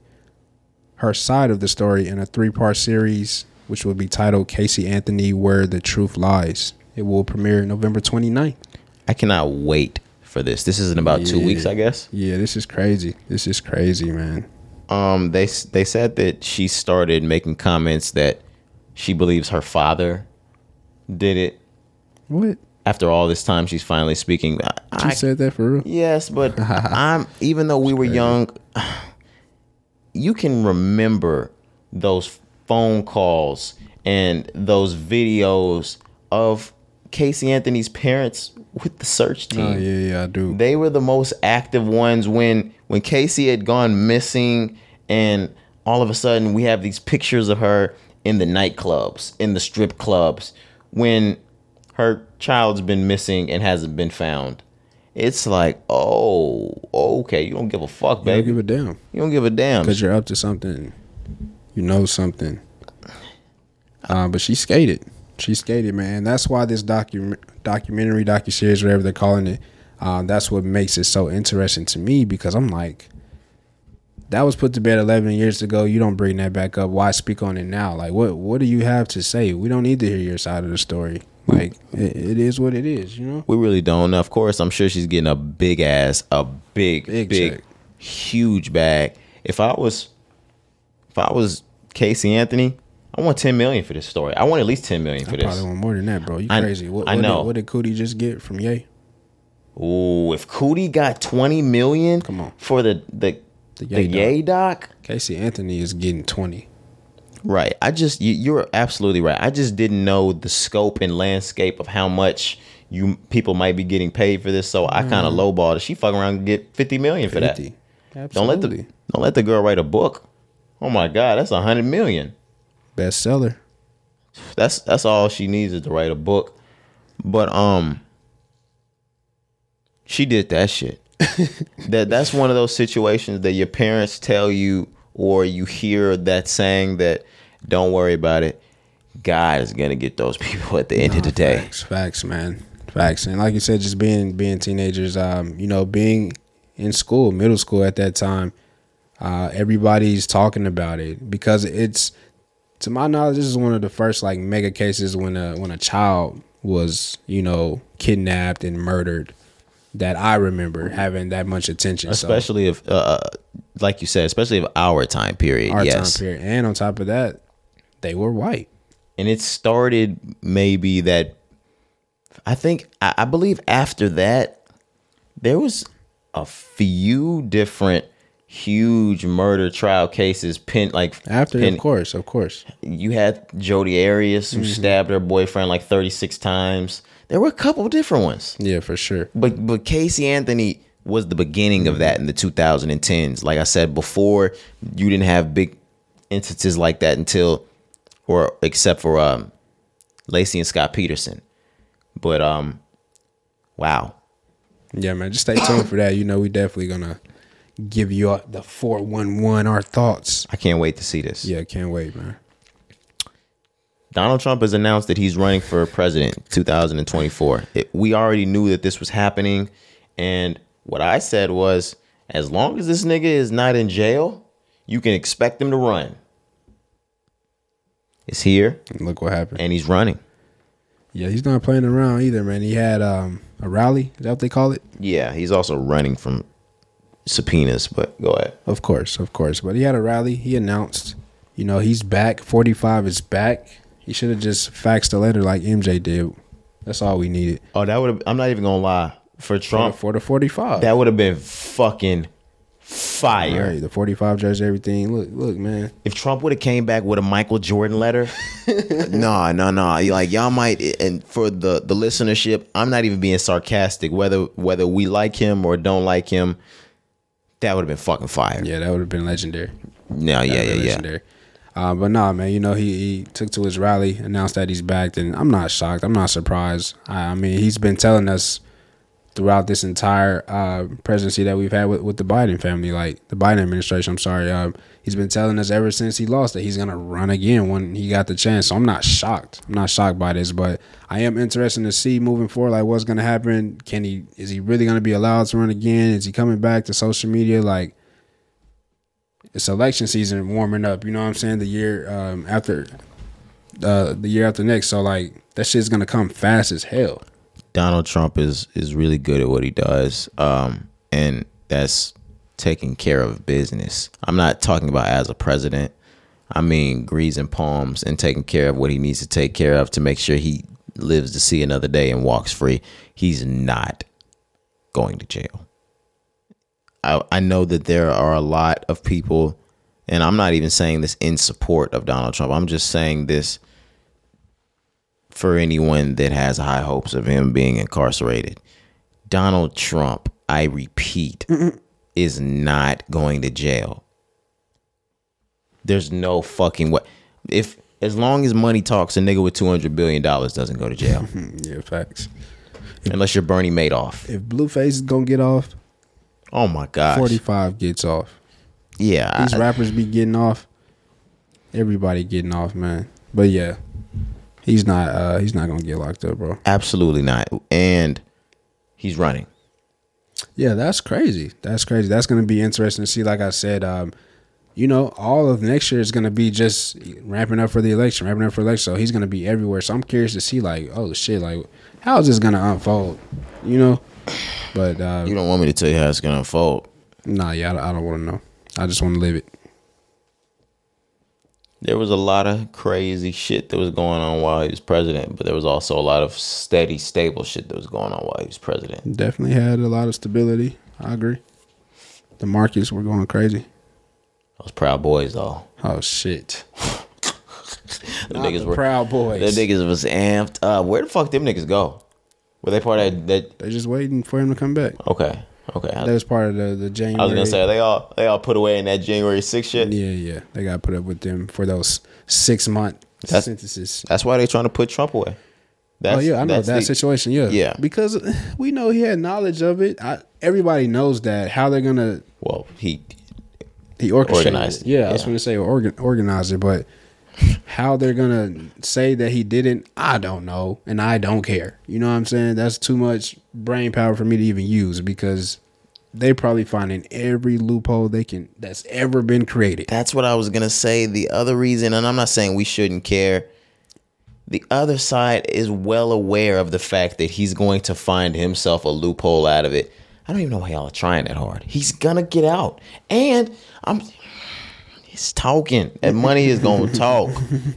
her side of the story, in a three part series, which will be titled Casey Anthony Where the Truth Lies. It will premiere November 29th. I cannot wait for this. This is in about two weeks, I guess. Yeah, this is crazy. This is crazy, man. Um, they they said that she started making comments that she believes her father did it. What? After all this time, she's finally speaking. I, She I said that for real? Yes, but [laughs] I'm even though we were young, you can remember those phone calls and those videos of Casey Anthony's parents with the search oh, team? Oh yeah, yeah, I do. They were the most active ones when when Casey had gone missing, and all of a sudden we have these pictures of her in the nightclubs, in the strip clubs, when her child's been missing and hasn't been found. It's like, oh, okay, you don't give a fuck, You don't baby. give a damn you don't give a damn. because you're up to something. You know something. Uh, but she skated. She skated, man. That's why this docu- documentary, docu series, whatever they're calling it, uh, that's what makes it so interesting to me because I'm like, that was put to bed 11 years ago. You don't bring that back up. Why speak on it now? Like, what what do you have to say? We don't need to hear your side of the story. Like, it, it is what it is, you know? We really don't. Now, of course, I'm sure she's getting a big ass, a big, Big big, huge bag. If I was, if I was Casey Anthony, I want 10 million for this story. I want at least 10 million for this. I this. probably want more than that, bro. You I- crazy. What, I what know. Did, what did Coodie just get from Ye? Ooh, if Coodie got 20 million Come on. for the the The the, Ye Yay doc. Casey Anthony is getting 20. Right. I just you, you're absolutely right. I just didn't know the scope and landscape of how much you people might be getting paid for this. So I kind of lowballed it. She fuck around and get 50 million for that. 50. Don't let the don't let the girl write a book. Oh my god, that's a hundred million. bestseller. That's that's all she needs is to write a book. But um she did that shit. [laughs] that that's one of those situations that your parents tell you or you hear that saying that don't worry about it. God is gonna get those [laughs] people at the end of the day. Facts, facts, man. Facts. And like you said, just being being teenagers, um, you know, being in school, middle school at that time, uh, everybody's talking about it because it's to my knowledge, this is one of the first like mega cases when a when a child was, you know, kidnapped and murdered that I remember having that much attention. So, Especially if uh like you said, especially of our time period. our yes. time period. And on top of that, they were white. and it started maybe that I think I, I believe after that there was a few different huge murder trial cases pin like After, pin, of course, of course. you had Jodi Arias Mm-hmm. who stabbed her boyfriend like 36 times there were a couple different ones Yeah, for sure. but but Casey Anthony was the beginning of that in the 2010s. Like I said before, you didn't have big instances like that until, or except for um, Laci and Scott Peterson. But um, wow, Yeah, man. Just stay tuned for that. You know, we definitely gonna give you the four one one our thoughts. I can't wait to see this. Yeah, can't wait, man. Donald Trump has announced that he's running for president 2024. It, we already knew that this was happening, and what I said was, as long as this nigga is not in jail, you can expect him to run. It's here, And look what happened. and he's running. Yeah, he's not playing around either, man. He had um a rally. Is that what they call it? Yeah, he's also running from subpoenas. But go ahead. Of course, of course. But he had a rally. He announced, you know, he's back. Forty five is back. He should have just faxed a letter like MJ did. That's all we needed Oh, that would have. I'm not even gonna lie. For Trump, for the forty five. that would have been fucking fire. Right, the forty five jersey, everything. Look, look, man. If Trump would have came back with a Michael Jordan letter, no, no, no. Like y'all might, and for the the listenership, I'm not even being sarcastic. Whether whether we like him or don't like him, that would have been fucking fire. Yeah, that would have been legendary. No, yeah, yeah, yeah. legendary. Uh, but nah, man, you know he, he took to his rally, announced that he's back, and I'm not shocked. I'm not surprised. I, I mean, he's been telling us throughout this entire uh, presidency that we've had with, with the Biden family, like the Biden administration. I'm sorry, um, he's been telling us ever since he lost that he's gonna run again when he got the chance. So I'm not shocked. I'm not shocked by this, but I am interested to see moving forward, like what's gonna happen. Can he? Is he really gonna be allowed to run again? Is he coming back to social media? Like it's election season warming up. You know what I'm saying? The year um, after, uh, the year after next. So like that shit's gonna come fast as hell. Donald Trump is is really good at what he does, um, and that's taking care of business. I'm not talking about as a president. I mean greasing palms and taking care of what he needs to take care of to make sure he lives to see another day and walks free. He's not going to jail. I I know that there are a lot of people, and I'm not even saying this in support of Donald Trump. I'm just saying this for anyone that has high hopes of him being incarcerated. Donald Trump, I repeat, is not going to jail. There's no fucking way. If as long as money talks, a nigga with two hundred billion dollars doesn't go to jail [laughs] Yeah, facts. unless you're Bernie Madoff. If Blueface is gonna get off, Oh my god, forty five gets off. Yeah, These I- rappers be getting off. Everybody getting off, man. But yeah, he's not. uh He's not gonna get locked up, bro. absolutely not. And he's running. Yeah, that's crazy. That's crazy. That's gonna be interesting to see. Like I said, um, you know, all of next year is gonna be just ramping up for the election, ramping up for election. So he's gonna be everywhere. So I'm curious to see, like, oh shit, like, how is this gonna unfold? You know, but uh, You don't want me to tell you how it's gonna unfold. nah, yeah, I, I don't want to know. I just want to live it. There was a lot of crazy shit that was going on while he was president, but there was also a lot of steady, stable shit that was going on while he was president. Definitely had a lot of stability. I agree. The markets were going crazy. Those proud boys, though. Oh shit! [laughs] The niggas the were proud boys. The niggas was amped up. Where the fuck them niggas go? Were they part of that? that They're just waiting for him to come back. okay, okay. That was part of the the January. I was gonna say they all they all put away in that January 6th shit. Yeah, yeah. They got put up with them for those six month That's- sentences. That's why they're trying to put Trump away. That's, oh yeah, I know that the- situation. Yeah, Yeah. Because we know he had knowledge of it. I, everybody knows that. How they're gonna Well, he he orchestrated Organized it. it, Yeah, I was going to say organ, organize it, but how they're gonna say that he didn't, I don't know, and I don't care. You know what I'm saying? That's too much brain power for me to even use because they probably finding every loophole they can that's ever been created. That's what I was gonna say. The other reason, and I'm not saying we shouldn't care. The other side is well aware of the fact that he's going to find himself a loophole out of it. I don't even know why y'all are trying that hard. He's gonna get out, and I'm. He's talking. That money is gonna [laughs] talk.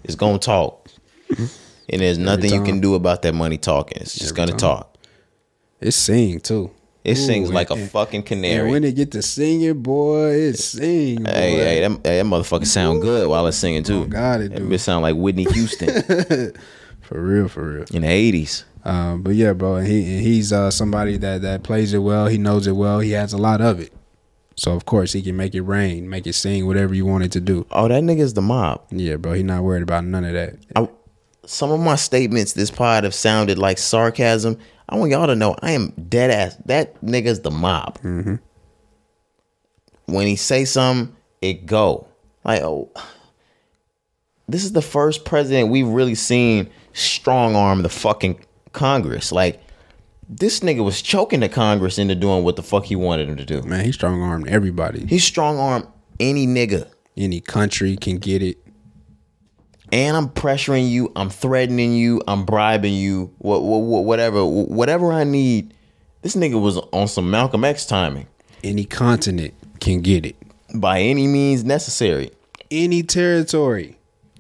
It's gonna talk, and there's nothing you can do about that money talking. It's just Every gonna time. talk. It's sing too. It sings Ooh, like a fucking canary. And when they get to singing, boy, it sing. Boy. Hey, hey, that, that motherfucker sound good while it's singing too. Oh, God, it That do. bitch sound like Whitney [laughs] Houston for real, for real. in the eighties. Um, but yeah, bro, and he and he's uh, somebody that that plays it well. He knows it well. He has a lot of it, so of course he can make it rain, make it sing, whatever you want it to do. Oh, that nigga's the mob. Yeah, bro, he not worried about none of that. I, some of my statements this pod have sounded like sarcasm. I want y'all to know I am dead ass. That nigga's the mob. Mm-hmm. When he say something, it go. Like, oh, this is the first president we've really seen strong arm the fucking Congress. Like, this nigga was choking the Congress into doing what the fuck he wanted him to do. Man, he strong armed everybody. He strong armed any nigga. Any country can get it. and I'm pressuring you, I'm threatening you, I'm bribing you, wha- wha- wha- whatever, whatever I need. This nigga was on some Malcolm X timing Any continent can get it. by any means necessary. Any territory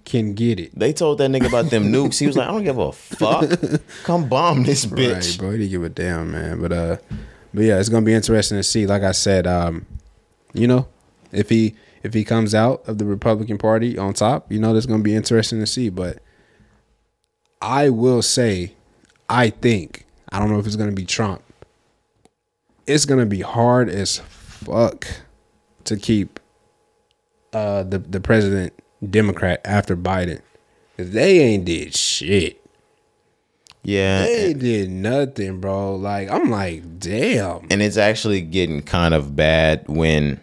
can get it. They told that nigga about them nukes. He was like, I don't give a fuck. [laughs] Come bomb this bitch. Right, bro. He didn't give a damn, man. But uh, but yeah, it's gonna be interesting to see. Like I said, um, you know, if he if he comes out of the Republican Party on top, you know, that's gonna be interesting to see. But I will say, I think I don't know if it's gonna be Trump. It's gonna be hard as fuck to keep uh the the president Democrat after Biden. They ain't did shit. Yeah. They did nothing, bro. Like I'm like, damn, And it's actually getting kind of bad when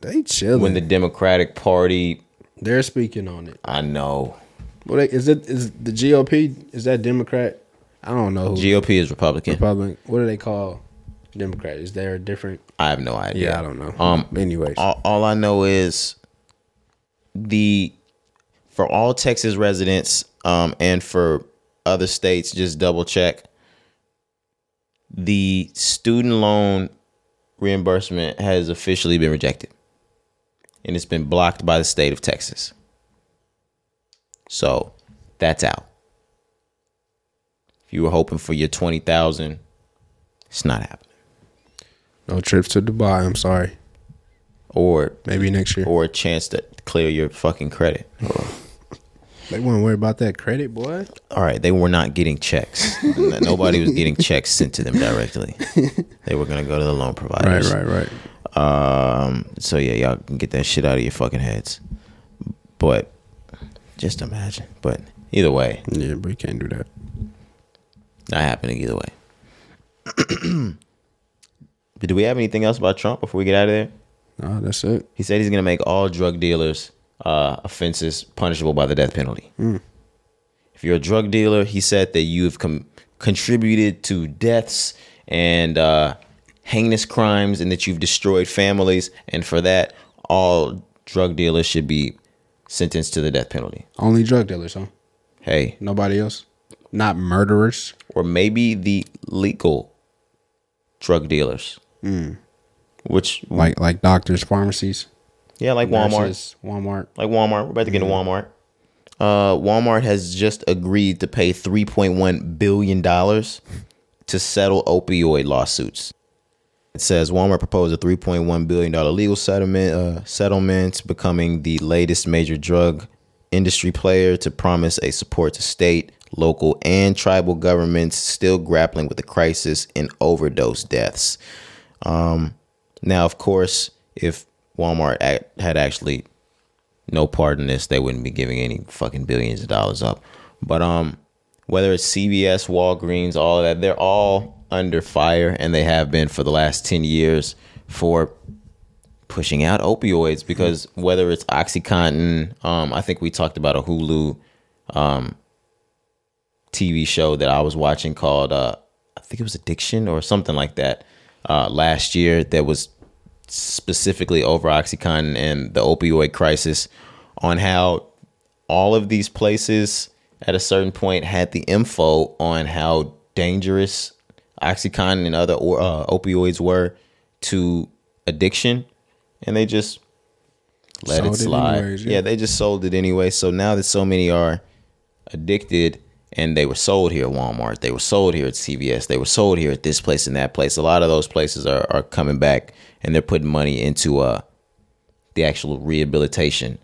they chilling. when the Democratic Party They're speaking on it. I know. What they- is it? Is the GOP? Is that Democrat? I don't know. Who, GOP is Republican. Republican. What do they call Democrat? Is there a different? I have no idea. Yeah, I don't know. Um anyways, all, all I know is the for all Texas residents um, and for other states, just double check the student loan reimbursement has officially been rejected, and it's been blocked by the state of Texas. So that's out. If you were hoping for your twenty thousand, it's not happening. no trips to Dubai. I'm sorry. Or Maybe next year. or a chance to clear your fucking credit. [laughs] They wouldn't worry about that credit, boy. All right, they were not getting checks. [laughs] Nobody was getting checks sent to them directly. They were gonna go to the loan providers. right, right. Right. Um. So yeah, y'all can get that shit out of your fucking heads. But just imagine. But either way, Yeah, but you can't do that. not happening either way. but [clears throat] do we have anything else about Trump before we get out of there? No, that's it. He said he's going to make all drug dealers uh, offenses punishable by the death penalty. If you're a drug dealer, he said that you've com- contributed to deaths and uh, heinous crimes, and that you've destroyed families, and for that, all drug dealers should be sentenced to the death penalty. Only drug dealers, huh? Hey, Nobody else. Not murderers. or maybe the legal drug dealers, which Like like doctors, pharmacies, yeah, like Walmart. nurses, Walmart. like Walmart. We're about to get into Walmart. Uh, Walmart has just agreed to pay three point one billion dollars to settle opioid lawsuits. It says Walmart proposed a three point one billion dollar legal settlement, uh, settlement, becoming the latest major drug industry player to promise a support to state, local, and tribal governments still grappling with the crisis in overdose deaths. Um, now, of course, if Walmart act, had actually no part in this, they wouldn't be giving any fucking billions of dollars up. But um, whether it's CVS, Walgreens, all of that, they're all under fire, and they have been for the last ten years for pushing out opioids. Because whether it's OxyContin, um, I think we talked about a Hulu um, TV show that I was watching called uh, I think it was Addiction or something like that uh, last year that was specifically over OxyContin and the opioid crisis on how all of these places at a certain point had the info on how dangerous OxyContin and other uh, opioids were to addiction, and they just let Sold it it slide. anyways, yeah. yeah. they just sold it anyway. So now that so many are addicted and they were sold here at Walmart, they were sold here at CVS, they were sold here at this place and that place. A lot of those places are, are coming back and they're putting money into uh the actual rehabilitation,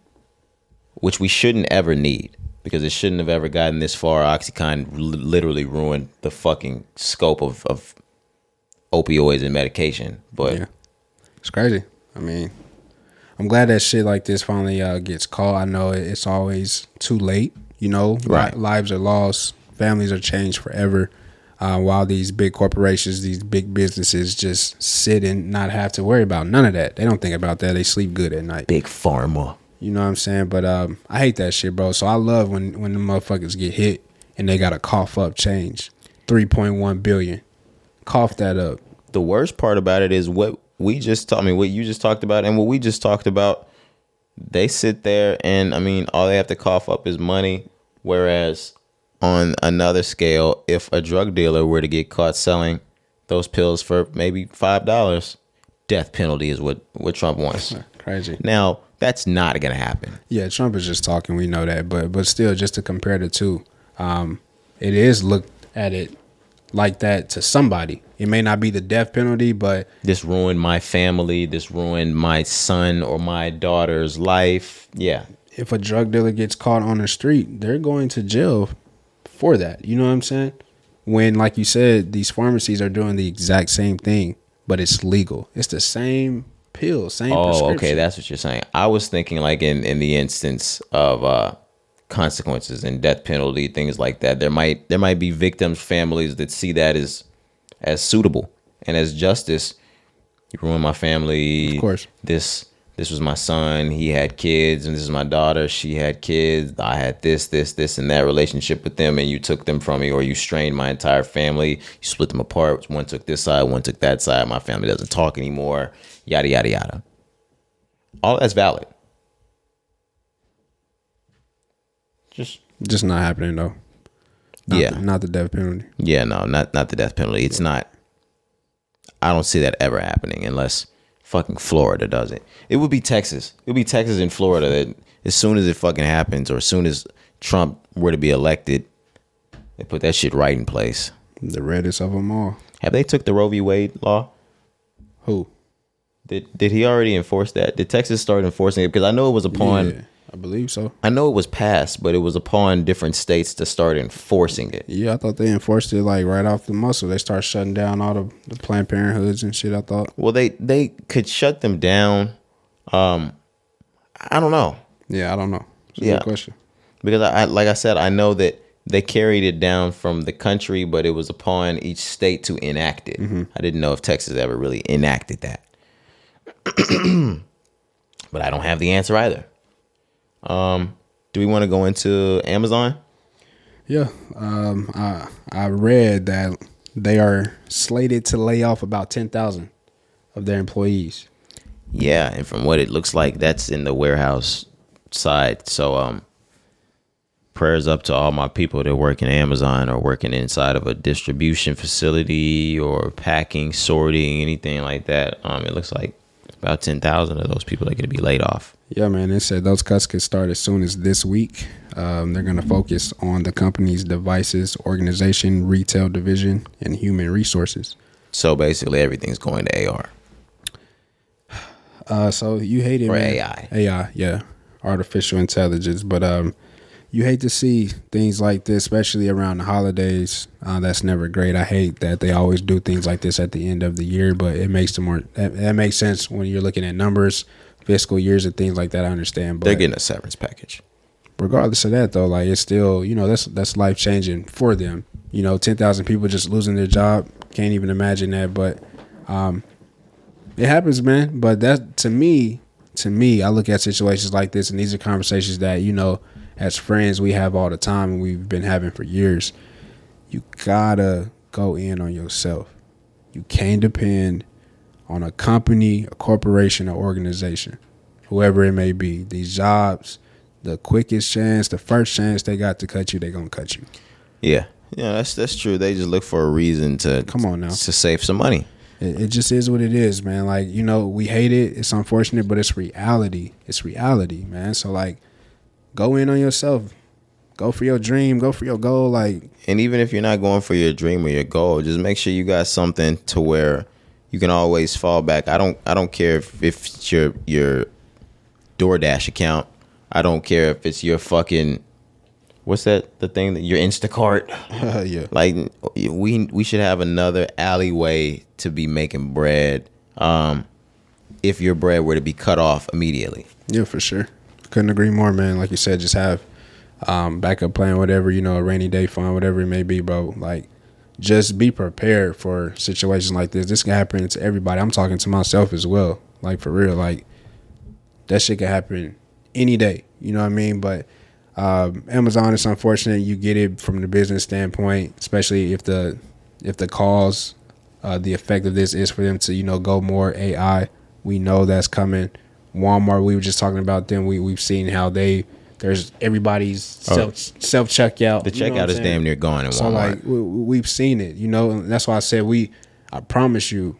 which we shouldn't ever need because it shouldn't have ever gotten this far. OxyContin literally ruined the fucking scope of, of opioids and medication. But Yeah. It's crazy. I mean, I'm glad that shit like this finally uh, gets called. I know it's always too late. You know, Right. lives are lost, families are changed forever. Uh, while these big corporations, these big businesses just sit and not have to worry about none of that. They don't think about that. They sleep good at night. big pharma. You know what I'm saying? But um, I hate that shit, bro. So I love when when the motherfuckers get hit and they gotta cough up change, three point one billion. Cough that up. the worst part about it is what we just I mean what you just talked about and what we just talked about they sit there and I mean all they have to cough up is money whereas on another scale if a drug dealer were to get caught selling those pills for maybe $5 death penalty is what what Trump wants Crazy. now that's not going to happen Yeah, Trump is just talking. We know that, but but still, just to compare the two, um, it is looked at it like that to somebody. It may not be the death penalty, but this ruined my family this ruined my son or my daughter's life yeah if a drug dealer gets caught on the street, they're going to jail for that. You know what I'm saying? When, like you said, these pharmacies are doing the exact same thing, but it's legal. It's the same pill, same Oh, prescription. okay, that's what you're saying. I was thinking like in in the instance of uh consequences and death penalty, things like that. There might there might be victims' families that see that as as suitable and as justice. You ruined my family. Of course. This this was my son. He had kids, and this is my daughter. She had kids. I had this, this, this, and that relationship with them, and you took them from me, or you strained my entire family. You split them apart. One took this side, one took that side. My family doesn't talk anymore. Yada yada yada. All that's valid. Just just not happening though. Not Yeah. the, not the death penalty. yeah, no, not not the death penalty. It's not. I don't see that ever happening unless fucking Florida does it. It would be Texas. It would be Texas and Florida that as soon as it fucking happens, or as soon as Trump were to be elected, they put that shit right in place. The reddest of them all. Have they took the Roe v. Wade law? Who? Did did he already enforce that? Did Texas start enforcing it? Because I know it was upon Yeah. I believe so. I know it was passed, but it was upon different states to start enforcing it. Yeah, I thought they enforced it like right off the muscle. They start shutting down all the, the Planned Parenthoods and shit. I thought. Well, they they could shut them down. Um, I don't know Yeah, I don't know. It's a Yeah. good question. because I, I like I said I know that they carried it down from the country, but it was upon each state to enact it. I didn't know if Texas ever really enacted that, [clears throat] but I don't have the answer either. Um, do we want to go into Amazon? Yeah, um, I I read that they are slated to lay off about ten thousand of their employees. Yeah, and from what it looks like, that's in the warehouse side. So, um, prayers up to all my people that work in Amazon or working inside of a distribution facility or packing, sorting, anything like that. Um, it looks like about ten thousand of those people are going to be laid off. Yeah, man. They said those cuts could start as soon as this week. Um, they're going to focus on the company's devices, organization, retail division, and human resources. So basically, everything's going to AR. Uh, so you hate it, Or man. AI. AI, yeah, artificial intelligence. But um, you hate to see things like this, especially around the holidays. Uh, that's never great. I hate that they always do things like this at the end of the year, but it makes the more. That, that makes sense when you're looking at numbers, fiscal years, and things like that. I understand, but They're getting a severance package. regardless of that though like it's still you know that's that's life changing for them you know 10,000 people just losing their job can't even imagine that but um it happens man but that to me to me I look at situations like this and these are conversations that you know as friends we have all the time and we've been having for years you gotta go in on yourself you can't depend on a company a corporation or organization whoever it may be these jobs the quickest chance, the first chance they got to cut you, they gonna cut you. Yeah, yeah, that's that's true. They just look for a reason to Come on now. to save some money. It, it just is what it is, man. Like you know, we hate it. It's unfortunate, but it's reality. It's reality, man. So like, go in on yourself. Go for your dream. Go for your goal. Like And even if you're not going for your dream or your goal, just make sure you got something to where you can always fall back. I don't I don't care if, if it's your your DoorDash account. I don't care if it's your fucking what's that the thing that your Instacart. [laughs] yeah, Like we we should have another alleyway to be making bread. Um if your bread were to be cut off immediately. yeah, for sure. Couldn't agree more, man. Like you said, just have um, backup plan, whatever you know, a rainy day fund, whatever it may be, bro. Like, just be prepared for situations like this. This can happen to everybody. I'm talking to myself as well. Like for real, like that shit can happen any day. You know what I mean? But um, Amazon is unfortunate. You get it from the business standpoint, especially if the if the cause, uh, the effect of this is for them to you know go more AI. We know that's coming. Walmart, we were just talking about them. We we've seen how they there's everybody's oh. self self checkout. Oh. The checkout is damn near gone in So Walmart. like we, we've seen it, you know, and that's why I said we. I promise you,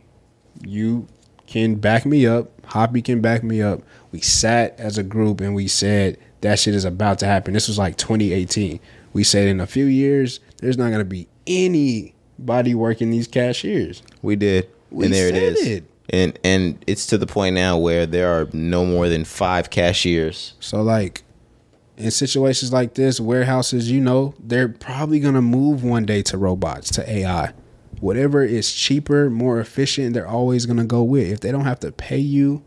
you can back me up. Hoppy can back me up. We sat as a group and we said that shit is about to happen. This was like 2018. We said in a few years there's not gonna be anybody working these cashiers. We did. We and there it is. it. And and it's to the point now where there are no more than five cashiers. So like in situations like this, warehouses, you know, they're probably gonna move one day to robots, to AI. Whatever is cheaper, more efficient, they're always gonna go with. If they don't have to pay you,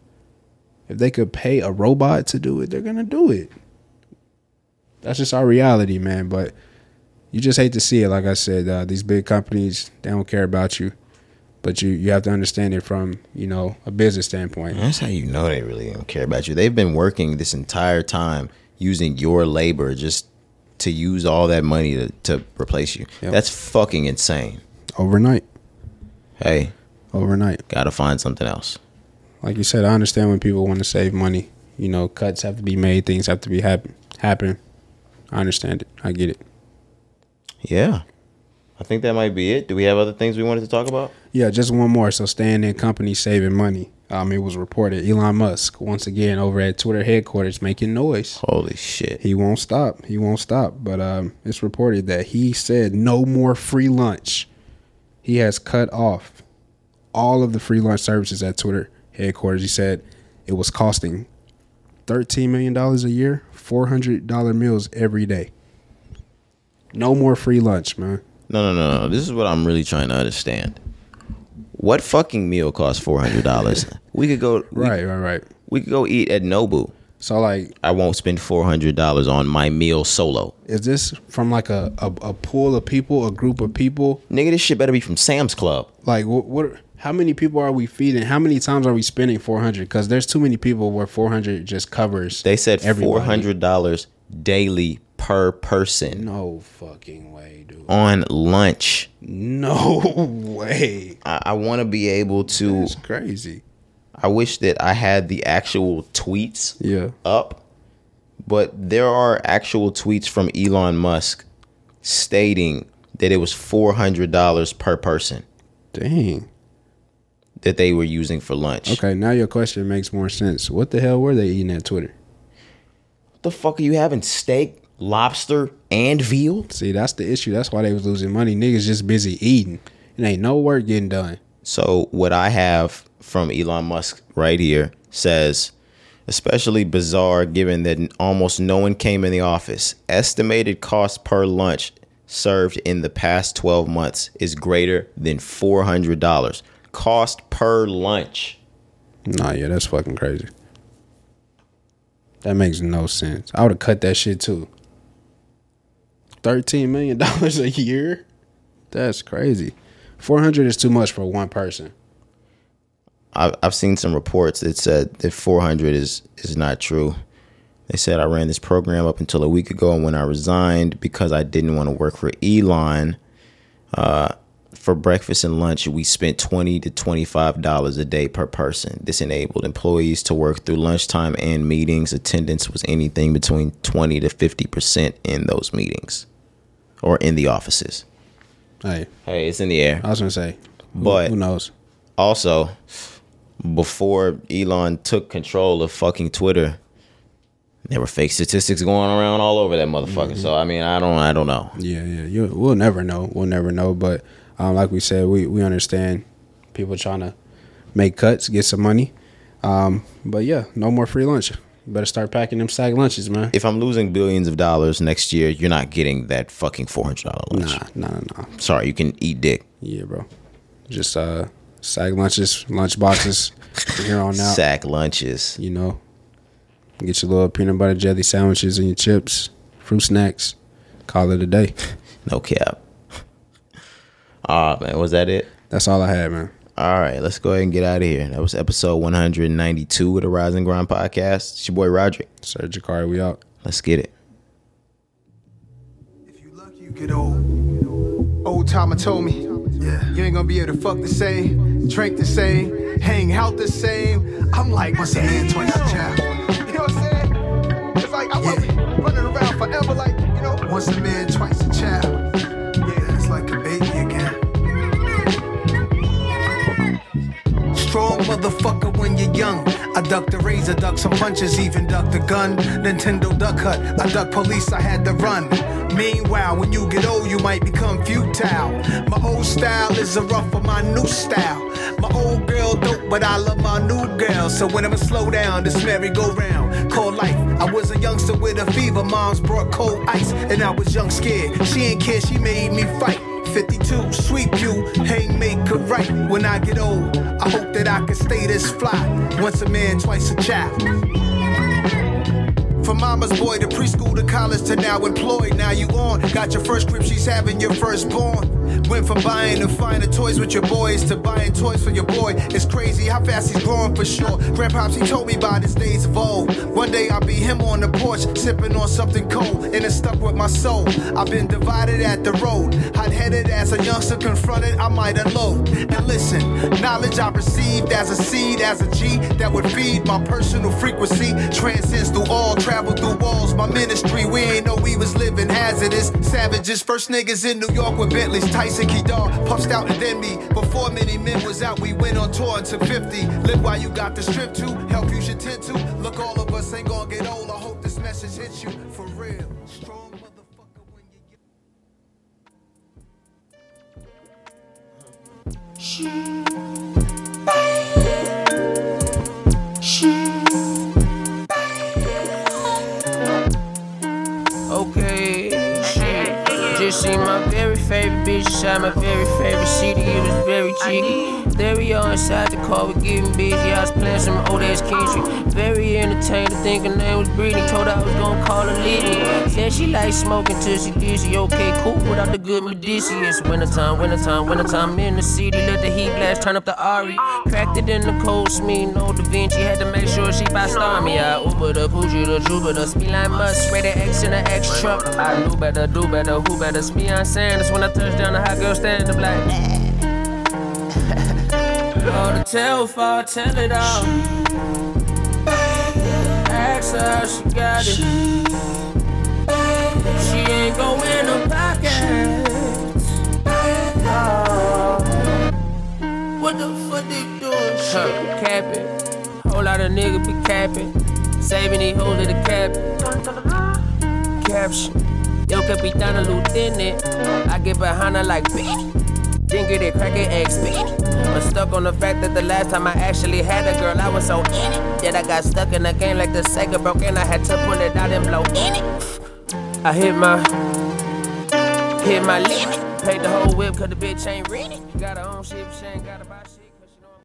if they could pay a robot to do it, they're gonna do it. That's just our reality, man. But you just hate to see it. Like I said, uh, these big companies, they don't care about you. But you, you have to understand it from, you know, a business standpoint. That's how you know they really don't care about you. They've been working this entire time using your labor just to use all that money to, to replace you. Yep. That's fucking insane. Overnight. Hey, Overnight. gotta find something else. like you said, I understand when people want to save money. You know, cuts have to be made, things have to be happen happen. I understand it. I get it. Yeah. I think that might be it. Do we have other things we wanted to talk about? Yeah, just one more. So staying in company saving money. Um, it was reported Elon Musk once again over at Twitter headquarters making noise. Holy shit. He won't stop. He won't stop. But um, it's reported that he said no more free lunch. He has cut off all of the free lunch services at Twitter headquarters. He said it was costing thirteen million dollars a year, four hundred dollar meals every day. No more free lunch, man. No, no, no, no. This is what I'm really trying to understand. What fucking meal costs four hundred dollars? [laughs] we could go we- Right, right, right. We could go eat at Nobu. So like, I won't spend four hundred dollars on my meal solo. is this from like a, a a pool of people, a group of people? Nigga, this shit better be from Sam's Club. Like, what? what how many people are we feeding? How many times are we spending four hundred? Because there's too many people where four hundred just covers. They said four hundred dollars daily per person No fucking way, dude. on lunch. No [laughs] way. I, I want to be able to. It's crazy. I wish that I had the actual tweets Yeah. up, but there are actual tweets from Elon Musk stating that it was four hundred dollars per person Dang. that they were using for lunch. Okay, now your question makes more sense. What the hell were they eating at Twitter? What the fuck are you having? Steak, lobster, and veal? See, that's the issue. That's why they was losing money. Niggas just busy eating. It ain't no work getting done. So what I have from Elon Musk right here says, especially bizarre given that almost no one came in the office. Estimated cost per lunch served in the past 12 months is greater than $400. Cost per lunch. Nah, yeah, that's fucking crazy. That makes no sense. I would have cut that shit too. Thirteen million [laughs] dollars a year? That's crazy. Four hundred is too much for one person. I've, seen some reports that said that 400 is is not true. They said I ran this program up until a week ago, and when I resigned because I didn't want to work for Elon, uh, for breakfast and lunch, we spent 20 to 25 dollars a day per person. This enabled employees to work through lunchtime and meetings. Attendance was anything between 20 to 50 percent in those meetings, or in the offices. Hey, Hey, it's in the air. I was gonna say, But- who knows? also before Elon took control of fucking Twitter, there were fake statistics going around all over that motherfucker. So I mean, I don't, I don't know. Yeah, yeah. You, we'll never know. We'll never know. But um, like we said, we we understand people trying to make cuts, get some money. Um, but yeah, no more free lunch. Better start packing them sack lunches, man. If I'm losing billions of dollars next year, you're not getting that fucking four hundred dollar lunch. Nah, nah, nah, nah. Sorry, you can eat dick. Yeah, bro. Just uh, sack lunches, lunch boxes from here on out. Sack lunches. You know, get your little peanut butter jelly sandwiches and your chips, fruit snacks. Call it a day. [laughs] No cap. [laughs] Ah man, was that it? That's all I had, man. All right, let's go ahead and get out of here. That was episode 192 of the Rise and Grind podcast. It's your boy Roderick. Sir Jakari, we out. Let's get it. If you lucky, you get old. Old timer told me, yeah. you ain't gonna be able to fuck the same, drink the same, hang out the same. I'm like, once a man, twice a child. You know what I'm saying? It's like I was running around forever, like you know. Once a man, twice a child. Motherfucker when you're young. I ducked the razor, ducked some punches, even ducked the gun. Nintendo Duck Hut, I ducked police, I had to run. Meanwhile, when you get old, you might become futile. My old style is a rough of my new style. My old girl dope, but I love my new girl. So when I'ma slow down, this merry-go-round. Called life. I was a youngster with a fever. Moms brought cold ice, and I was young scared. She ain't care, she made me fight. 52, sweep you, hang make her right. When I get old, I hope that I can stay this fly. Once a man, twice a child. From mama's boy to preschool to college to now employed. Now you on. Got your first grip, she's having your firstborn. Went from buying and finding toys with your boys to buying toys for your boy. It's crazy how fast he's growing for sure. Grandpops, he told me about his days of old. One day I'll be him on the porch, sipping on something cold, and it's stuck with my soul. I've been divided at the road. Hot headed as a youngster confronted, I might unload. And listen, knowledge I received as a seed, as a G that would feed my personal frequency. Transcends through all, travel through walls. My ministry, we ain't know we was living hazardous. Savages, first niggas in New York with Bentleys. Tyson Kedar, puffed out and then me. Before many men was out, we went on tour to 50. Live while you got the strip to, help you should tend to. Look, all of us ain't gonna get old. I hope this message hits you for real. Strong motherfucker when you get. Okay, shit. Just seen my favorite bitch inside my very favorite city. It was very cheeky. Stereo inside the car, we getting busy. I was playing some old ass Kendrick. Very entertained to think her name was Britney. Told her I was gonna call her Liddy. Said she like smoking till she dizzy. Okay, cool, without the good Medici. It's wintertime, wintertime, wintertime in the city. Let the heat blast, turn up the Ari. Cracked it in the cold, me no Da Vinci. Had to make sure she by star me. I Uber the Gucci, the Jupiter. Speed like must, rated X in the X truck. I knew better, do better, who better? It's me on Sanders when I touch down the hot girl stand up like. All the tell for, tell it all. Ask her how she got it. She ain't go in the pockets. Oh. What the fuck they doing? Huh, cap it. Whole lot of niggas be capping. Saving these hoes at the cap. Caption. Yo, Capitana Lieutenant. I get behind her like bitch. Then get it I'm stuck on the fact that the last time I actually had a girl, I was so in it. That I got stuck in a game like the Sega broke and I had to pull it out and blow in it. I hit my, hit my limit. Paid the whole whip cause the bitch ain't ready. Got her own shit, she ain't buy shit.